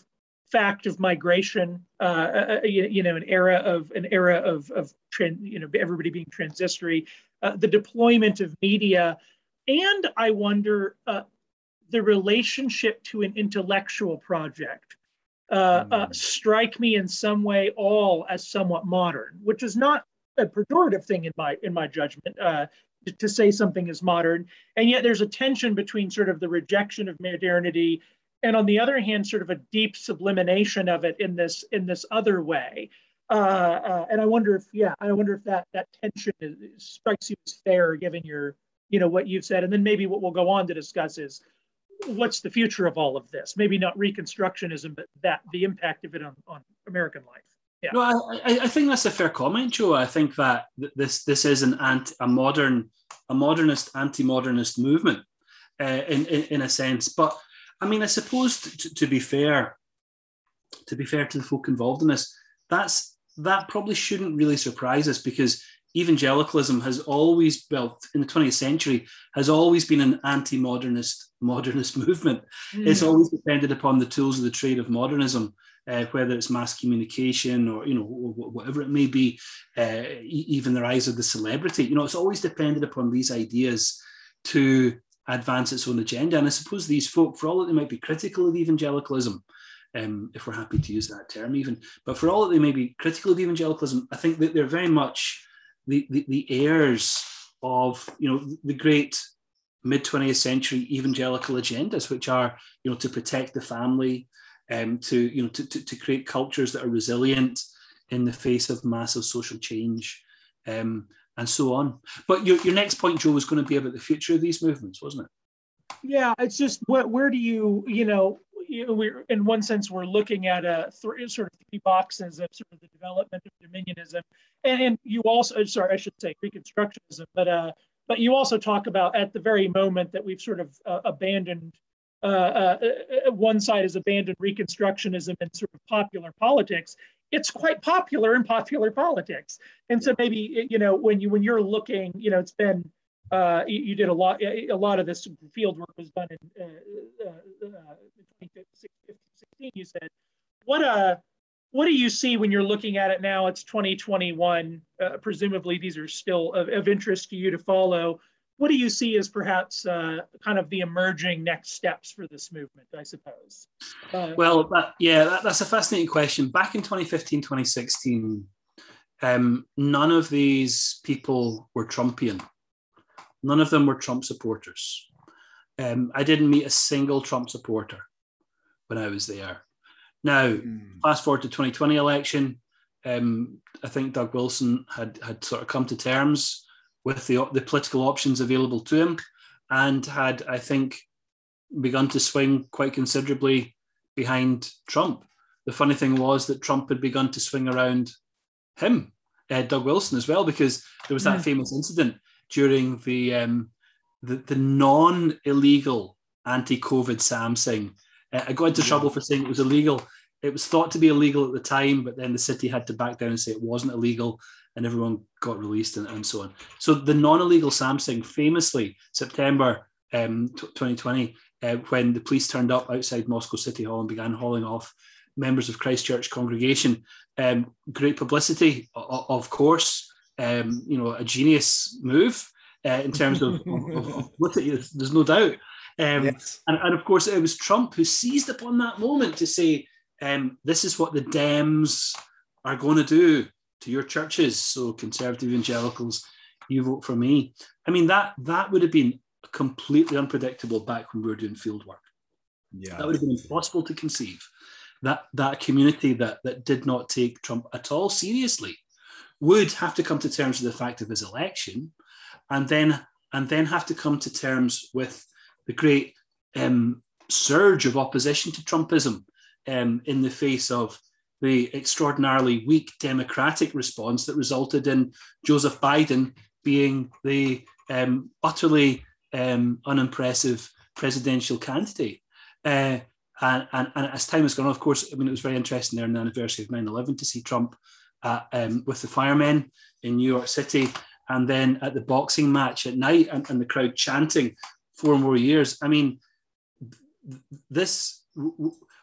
fact of migration, uh, uh, uh, you, you, know, an era of an era of of you know everybody being transitory, uh, the deployment of media, and I wonder uh, the relationship to an intellectual project mm. strike me in some way all as somewhat modern, which is not a pejorative thing in my in my judgment uh to say something is modern. And yet there's a tension between sort of the rejection of modernity and on the other hand, sort of a deep sublimination of it in this in this other way. Uh, uh, and I wonder if, yeah, I wonder if that that tension is, strikes you as fair, given your, you know, what you've said. And then maybe what we'll go on to discuss is what's the future of all of this? Maybe not Reconstructionism, but that the impact of it on, on American life. Yeah. No, I, I think that's a fair comment, Joe. I think that this this is an anti, a modern, a modernist, anti-modernist movement, uh, in, in, in a sense. But I mean, I suppose to, to be fair, to be fair to the folk involved in this, that's that probably shouldn't really surprise us because evangelicalism has always built in the 20th century has always been an anti-modernist modernist movement. Mm. It's always depended upon the tools of the trade of modernism uh, whether it's mass communication or you know whatever it may be, uh, even the rise of the celebrity. You know, it's always depended upon these ideas to advance its own agenda. And I suppose these folk, for all that they might be critical of evangelicalism, um, if we're happy to use that term even, but for all that they may be critical of evangelicalism, I think that they're very much the, the, the heirs of you know the great mid 20th century evangelical agendas, which are you know to protect the family, um, to you know to, to, to, create cultures that are resilient in the face of massive social change um, and so on. But your, your next point, Joe, was going to be about the future of these movements, wasn't it? Yeah, it's just where, where do you you know we're in one sense we're looking at a sort of three boxes of sort of the development of dominionism, and, and you also sorry I should say Reconstructionism, but uh, but you also talk about at the very moment that we've sort of uh, abandoned uh, uh, uh, one side has abandoned Reconstructionism and sort of popular politics. It's quite popular in popular politics, and so maybe you know when you when you're looking, you know, it's been uh, you, you, did a lot. A lot of this field work was done in uh, uh, 2016. You said, what a what do you see when you're looking at it now? It's 2021. Uh, presumably, these are still of, of, interest to you to follow. What do you see as perhaps uh, kind of the emerging next steps for this movement, I suppose? Uh, well, that, yeah, that, that's a fascinating question. Back in 2015, 2016, um, none of these people were Trumpian. None of them were Trump supporters. Um, I didn't meet a single Trump supporter when I was there. Now, mm. fast forward to 2020 election, um, I think Doug Wilson had had sort of come to terms with the the political options available to him, and had I think begun to swing quite considerably behind Trump. The funny thing was that Trump had begun to swing around him, uh, Doug Wilson as well, because there was that mm. famous incident during the um, the, the non illegal anti COVID psalm sing uh, I got into yeah. trouble for saying it was illegal. It was thought to be illegal at the time, but then the city had to back down and say it wasn't illegal, and everyone got released and, and so on. So the non-illegal psalm sing, famously September um, 2020, uh, when the police turned up outside Moscow City Hall and began hauling off members of Christ Church congregation. Um, great publicity, of course. Um, you know, a genius move uh, in terms of, of, of, There's no doubt. Um, yes. and, and of course, it was Trump who seized upon that moment to say, um, this is what the Dems are going to do to your churches. So, conservative evangelicals, you vote for me. I mean, that that would have been completely unpredictable back when we were doing field work. Yeah. That would have been impossible to conceive. That that community that that did not take Trump at all seriously would have to come to terms with the fact of his election, and then and then have to come to terms with the great um, surge of opposition to Trumpism um, in the face of the extraordinarily weak democratic response that resulted in Joseph Biden being the um, utterly um, unimpressive presidential candidate. Uh, and, and, and, as time has gone on, of course, I mean, it was very interesting there in the anniversary of 9 11 to see Trump uh, um, with the firemen in New York City and then at the boxing match at night and, and the crowd chanting four more years. I mean, this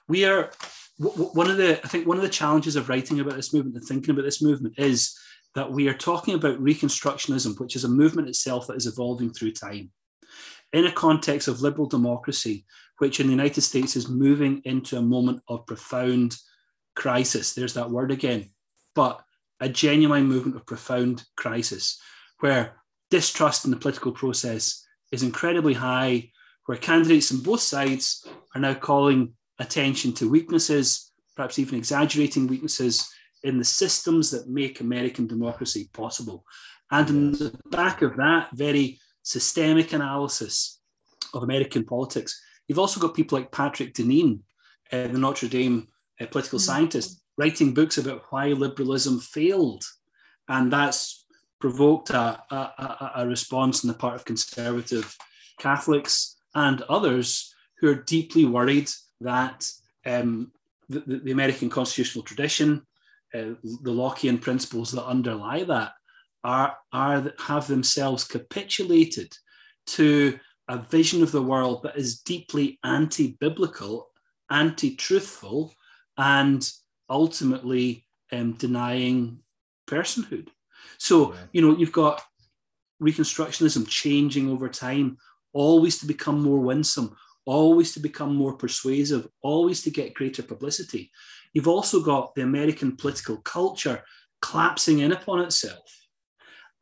we are one of the I think one of the challenges of writing about this movement and thinking about this movement is that we are talking about reconstructionism, which is a movement itself that is evolving through time, in a context of liberal democracy, which in the United States is moving into a moment of profound crisis. There's that word again, but a genuine movement of profound crisis, where distrust in the political process is incredibly high, where candidates on both sides are now calling attention to weaknesses, perhaps even exaggerating weaknesses in the systems that make American democracy possible. And in the back of that very systemic analysis of American politics, you've also got people like Patrick Deneen, uh, the Notre Dame uh, political mm-hmm. scientist, writing books about why liberalism failed. And that's provoked a, a, a response on the part of conservative Catholics and others who are deeply worried that um, the, the, American constitutional tradition, uh, the Lockean principles that underlie that, are, are have themselves capitulated to a vision of the world that is deeply anti-biblical, anti-truthful, and ultimately um, denying personhood. So, yeah. you know, you've got Reconstructionism changing over time, always to become more winsome, always to become more persuasive, always to get greater publicity. You've also got the American political culture collapsing in upon itself.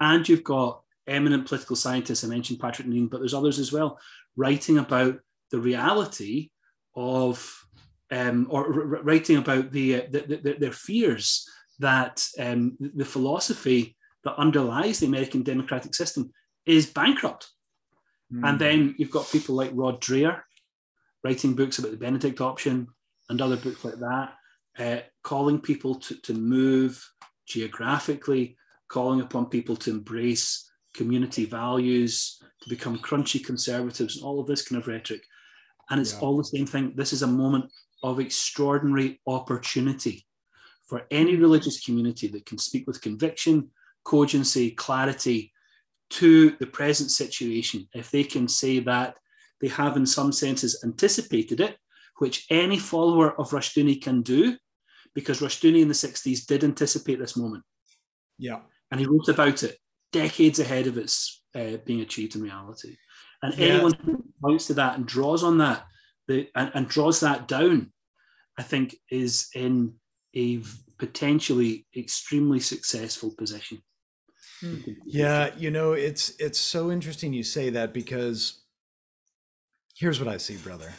And you've got eminent political scientists, I mentioned Patrick Deneen, but there's others as well, writing about the reality of, um, or r- writing about the, uh, the, the, their fears that um, the philosophy that underlies the American democratic system is bankrupt. Mm. And then you've got people like Rod Dreher writing books about the Benedict option and other books like that, uh, calling people to, to move geographically, calling upon people to embrace community values, to become crunchy conservatives, and all of this kind of rhetoric. And it's yeah. all the same thing. This is a moment of extraordinary opportunity for any religious community that can speak with conviction, cogency, clarity to the present situation, if they can say that they have, in some senses, anticipated it, which any follower of Rushdoony can do, because Rushdoony in the 60s did anticipate this moment. Yeah. And he wrote about it decades ahead of its uh, being achieved in reality. And Yeah. anyone who points to that and draws on that the, and, and draws that down, I think is in a potentially extremely successful position. Yeah, you know, it's it's so interesting you say that because here's what I see, brother.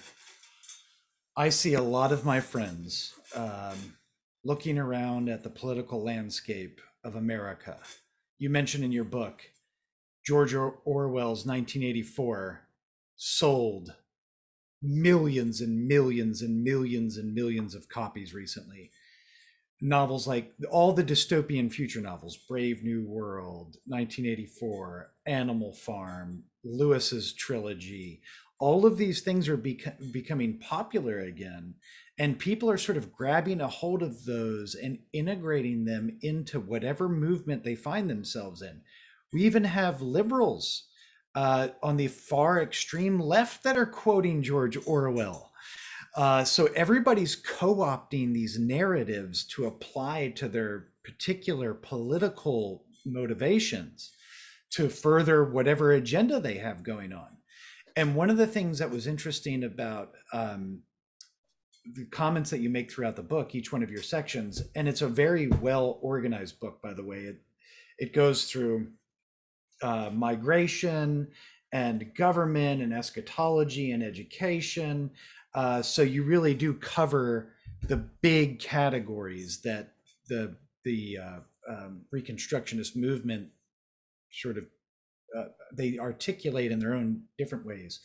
I see a lot of my friends um, looking around at the political landscape of America. You mentioned in your book George Or- Orwell's 1984 sold millions and millions and millions and millions of copies recently novels like all the dystopian future novels brave new world 1984 animal farm lewis's trilogy all of these things are bec- becoming popular again and people are sort of grabbing a hold of those and integrating them into whatever movement they find themselves in we even have liberals uh, on the far extreme left that are quoting george orwell uh, so everybody's co-opting these narratives to apply to their particular political motivations to further whatever agenda they have going on. And one of the things that was interesting about um, the comments that you make throughout the book, each one of your sections, and it's a very well organized book, by the way. It it goes through uh, migration and government and eschatology and education. Uh, so you really do cover the big categories that the the uh, um, Reconstructionist movement sort of uh, they articulate in their own different ways.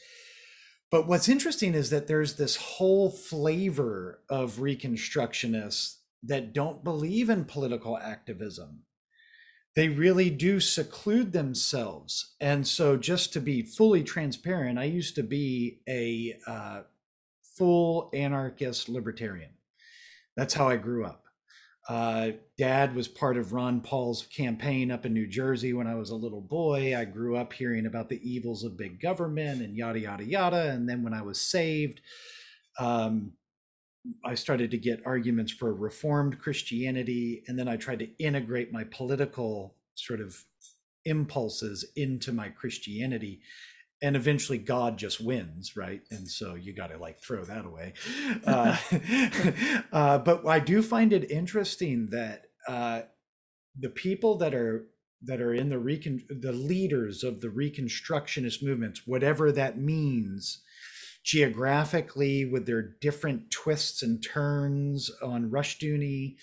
But what's interesting is that there's this whole flavor of Reconstructionists that don't believe in political activism. They really do seclude themselves. And so, just to be fully transparent, I used to be a uh, full anarchist libertarian. That's how I grew up. Uh, Dad was part of Ron Paul's campaign up in New Jersey when I was a little boy. I grew up hearing about the evils of big government and yada, yada, yada. And then when I was saved, um, I started to get arguments for reformed Christianity. And then I tried to integrate my political sort of impulses into my Christianity and eventually God just wins, right? And so you got to like throw that away. Uh, uh, but I do find it interesting that uh, the people that are that are in the recon the leaders of the Reconstructionist movements, whatever that means, geographically with their different twists and turns on Rushdoony,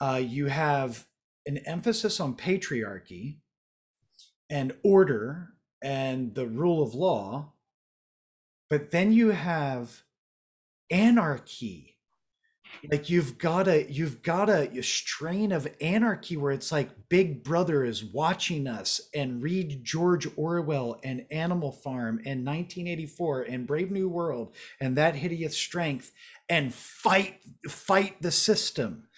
uh, you have an emphasis on patriarchy and order and the rule of law but then you have anarchy. Like you've got a you've got a, a strain of anarchy where it's like big brother is watching us and read george orwell and animal farm and 1984 and brave new world and that hideous strength and fight fight the system.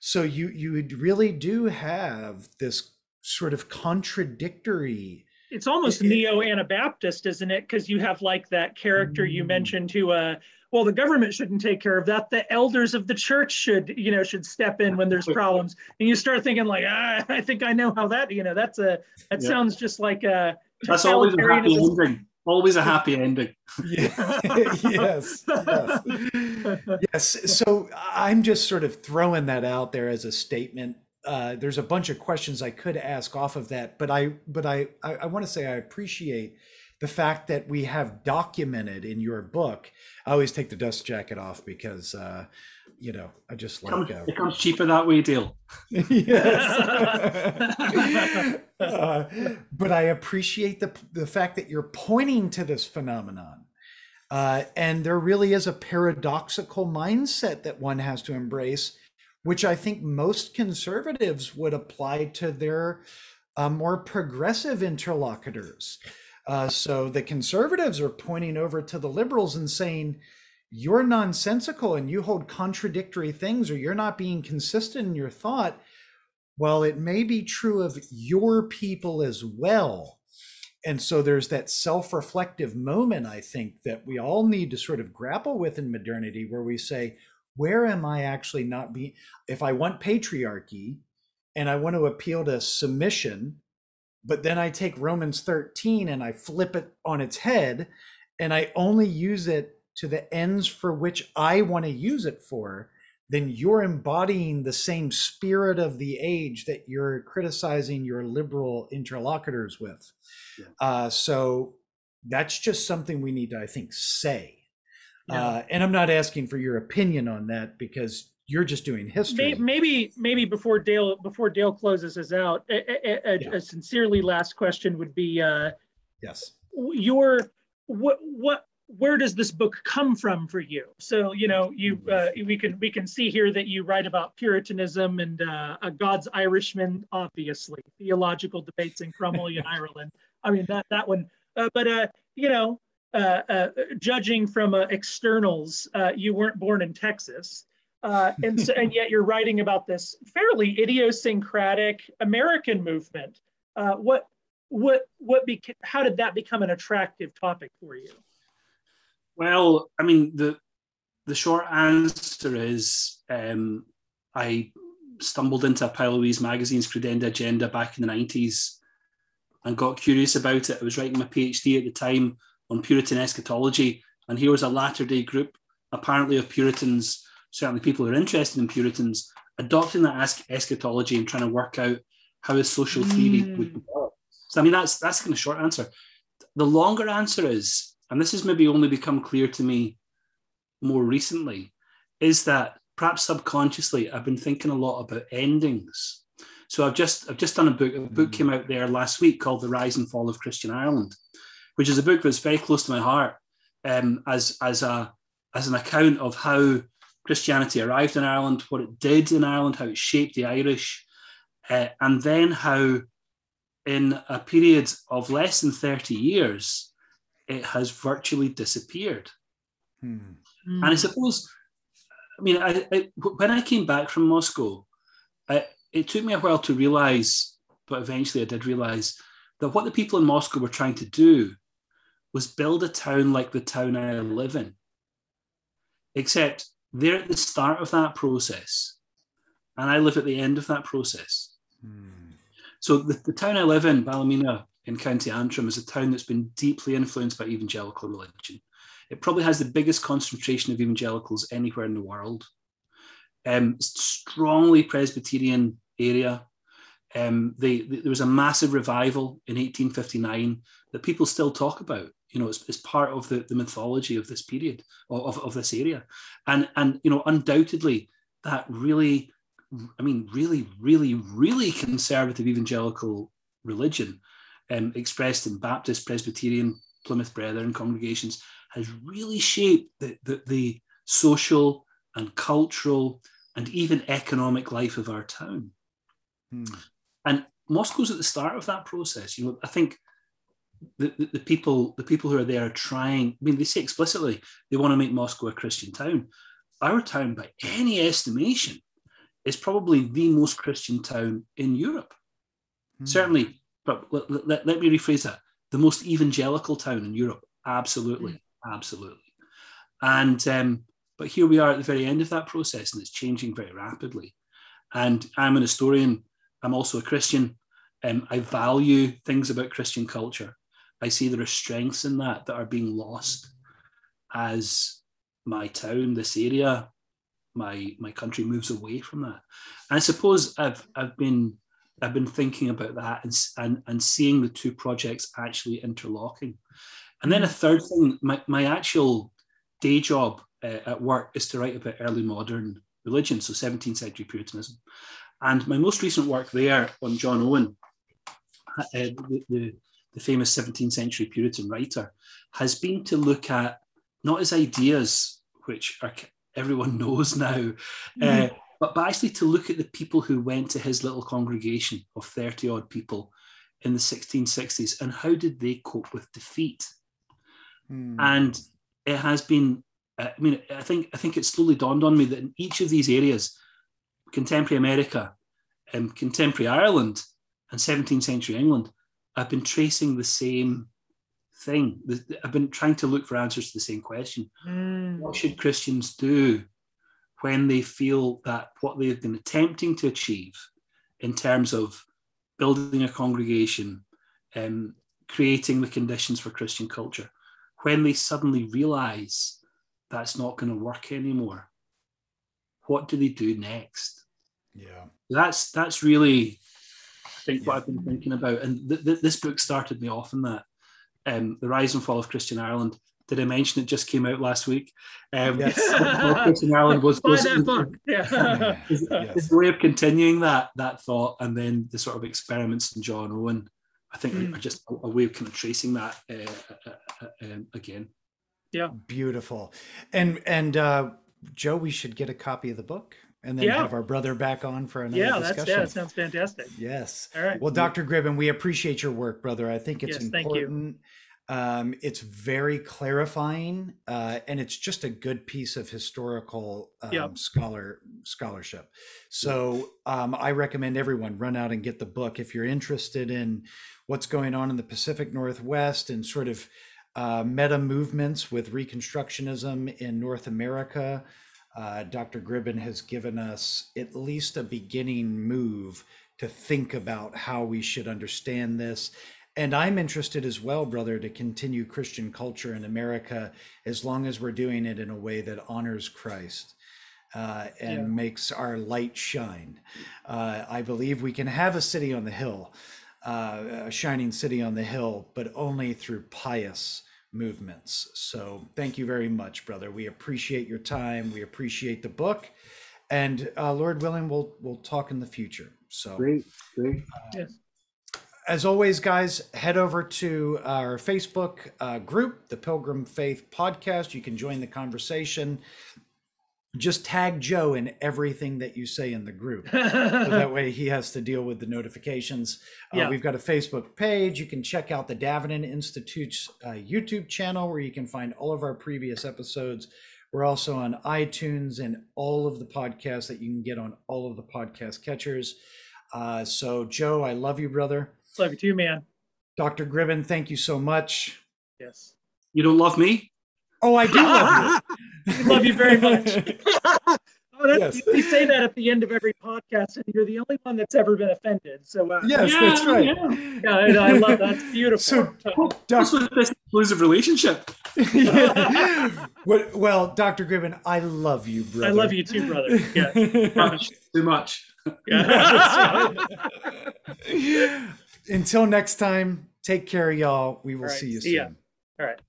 So you you really do have this sort of contradictory It's almost It- it- neo Anabaptist, isn't it? Because you have like that character you Mm. mentioned who, uh, well, the government shouldn't take care of that. The elders of the church should, you know, should step in when there's problems. And you start thinking like, ah, I think I know how that, you know, that's a that Yeah. sounds just like a That's always a happy totalitarianism. ending. Always a happy ending. Yeah. yes. Yes. Yes. So I'm just sort of throwing that out there as a statement. Uh, there's a bunch of questions I could ask off of that, but I but I I, I want to say I appreciate the fact that we have documented in your book. I always take the dust jacket off because uh, you know I just like uh, It comes cheaper that way, deal. yes. Uh, but I appreciate the the fact that you're pointing to this phenomenon. Uh, and there really is a paradoxical mindset that one has to embrace, which I think most conservatives would apply to their uh, more progressive interlocutors. Uh, so the conservatives are pointing over to the liberals and saying, you're nonsensical and you hold contradictory things, or you're not being consistent in your thought. Well, it may be true of your people as well. And so there's that self reflective moment, I think, that we all need to sort of grapple with in modernity where we say, where am I actually not being, if I want patriarchy and I want to appeal to submission, but then I take Romans 13 and I flip it on its head and I only use it to the ends for which I want to use it for, then you're embodying the same spirit of the age that you're criticizing your liberal interlocutors with. Yeah. Uh, so that's just something we need to, I think, say. Uh, and I'm not asking for your opinion on that because you're just doing history. Maybe, maybe before Dale before Dale closes us out, a, a, yeah. a sincerely last question would be, uh, yes, your what what where does this book come from for you? So you know, you uh, we can we can see here that you write about Puritanism and uh, God's Irishmen, obviously theological debates in Cromwellian Ireland. I mean that that one, uh, but uh, you know, judging from uh, externals, uh, you weren't born in Texas. Uh, and so, and yet you're writing about this fairly idiosyncratic American movement. Uh, what, what, what? Beca- how did that become an attractive topic for you? Well, I mean, the the short answer is um, I stumbled into a Pile Louise magazine's Credenda Agenda back in the 90s and got curious about it. I was writing my PhD at the time on Puritan eschatology, and here was a latter day group, apparently of Puritans, certainly people who are interested in Puritans, adopting that eschatology and trying to work out how a social theory mm. would develop. So, I mean, that's that's kind of short answer. The longer answer is and this has maybe only become clear to me more recently, is that perhaps subconsciously I've been thinking a lot about endings. So I've just I've just done a book. A book mm. came out there last week called The Rise and Fall of Christian Ireland, which is a book that's very close to my heart, um, as as a as an account of how Christianity arrived in Ireland, what it did in Ireland, how it shaped the Irish, uh, and then how, in a period of less than thirty years, it has virtually disappeared. Hmm. And I suppose, I mean, I, I, when I came back from Moscow, I, it took me a while to realize, but eventually I did realize that what the people in Moscow were trying to do was build a town like the town I live in. Except they're at the start of that process, and I live at the end of that process. Hmm. So the, the town I live in, Ballymena, in County Antrim is a town that's been deeply influenced by evangelical religion. It probably has the biggest concentration of evangelicals anywhere in the world. Um, strongly Presbyterian area. Um, they, they, there was a massive revival in 1859 that people still talk about. You know, it's, it's part of the, the mythology of this period, of, of this area. And, and, you know, undoubtedly that really, I mean, really, really, really conservative evangelical religion um, expressed in Baptist, Presbyterian, Plymouth Brethren congregations has really shaped the, the, the social and cultural and even economic life of our town. Hmm. And Moscow's at the start of that process. You know, I think the, the, the, people the people who are there are trying. I mean, they say explicitly they want to make Moscow a Christian town. Our town, by any estimation, is probably the most Christian town in Europe. Hmm. Certainly, but let, let, let, me rephrase that the most evangelical town in Europe. Absolutely. Mm. Absolutely. And, um, but here we are at the very end of that process and it's changing very rapidly. And I'm an historian, I'm also a Christian. Um, I value things about Christian culture. I see there are strengths in that that are being lost as my town, this area, my my country moves away from that. And I suppose I've I've been I've been thinking about that and, and, and seeing the two projects actually interlocking. And then a mm. third thing, my, my actual day job uh, at work is to write about early modern religion, so 17th century Puritanism. And my most recent work there on John Owen, uh, the, the, the, famous 17th century Puritan writer, has been to look at not his ideas, which are, everyone knows now, mm-hmm. uh, but, but actually to look at the people who went to his little congregation of 30 odd people in the 1660s and how did they cope with defeat. Hmm. And it has been, uh, I mean, I think I think it slowly dawned on me that in each of these areas, contemporary America, um, contemporary Ireland, and 17th century England, I've been tracing the same thing. I've been trying to look for answers to the same question. Mm. What should Christians do when they feel that what they've been attempting to achieve in terms of building a congregation, um, creating the conditions for Christian culture, when they suddenly realize that's not going to work anymore, what do they do next? Yeah. That's that's really, I think, what I've been thinking about. And th- th- this book started me off in that. Um, the Rise and Fall of Christian Ireland. Did I mention it just came out last week? Um, Yes. Christian Ireland was, Buy was, that book. Yeah. is, Yes. is a way of continuing that that thought, and then the sort of experiments in John Owen. I think Mm. are just a, a way of kind of tracing that uh, uh, uh, um, again. Yeah. Beautiful. And and uh Joe, we should get a copy of the book and then Yeah. have our brother back on for another yeah, that's discussion. yeah, that sounds fantastic. Yes. All right. Well, Dr. Gribben, we appreciate your work, brother. I think it's Yes, thank you. important. Um, it's very clarifying, uh, and it's just a good piece of historical um, Yep. scholar scholarship. So um, I recommend everyone run out and get the book if you're interested in what's going on in the Pacific Northwest and sort of uh, meta movements with Reconstructionism in North America. Uh, Dr. Gribben has given us at least a beginning move to think about how we should understand this. And I'm interested as well, brother, to continue Christian culture in America as long as we're doing it in a way that honors Christ uh, and Yeah. makes our light shine. Uh, I believe we can have a city on the hill, uh, a shining city on the hill, but only through pious movements. So thank you very much, brother. We appreciate your time. We appreciate the book. And uh, Lord willing, we'll we'll talk in the future. So Great, great. Yes. as always, guys, head over to our Facebook uh, group, the Pilgrim Faith Podcast. You can join the conversation. Just tag Joe in everything that you say in the group. So that way he has to deal with the notifications. Uh, We've got a Facebook page. You can check out the Davenant Institute's uh, YouTube channel where you can find all of our previous episodes. We're also on iTunes and all of the podcasts that you can get on all of the podcast catchers. Uh, so, Joe, I love you, brother. Love you too, man. Dr. Gribben, thank you so much. Yes. You don't love me? Oh, I do love you. Love you very much. oh, that's, Yes. You say that at the end of every podcast, and you're the only one that's ever been offended. So, uh, Yes, Yeah, that's right. yeah, I, I love that. It's beautiful. So, What's Doc- with this exclusive relationship? Yeah. well, well, Dr. Gribben, I love you, brother. I love you too, brother. Yeah. Much, too much. yeah. Until next time, take care, y'all. We will All right, see you see ya. soon. All right.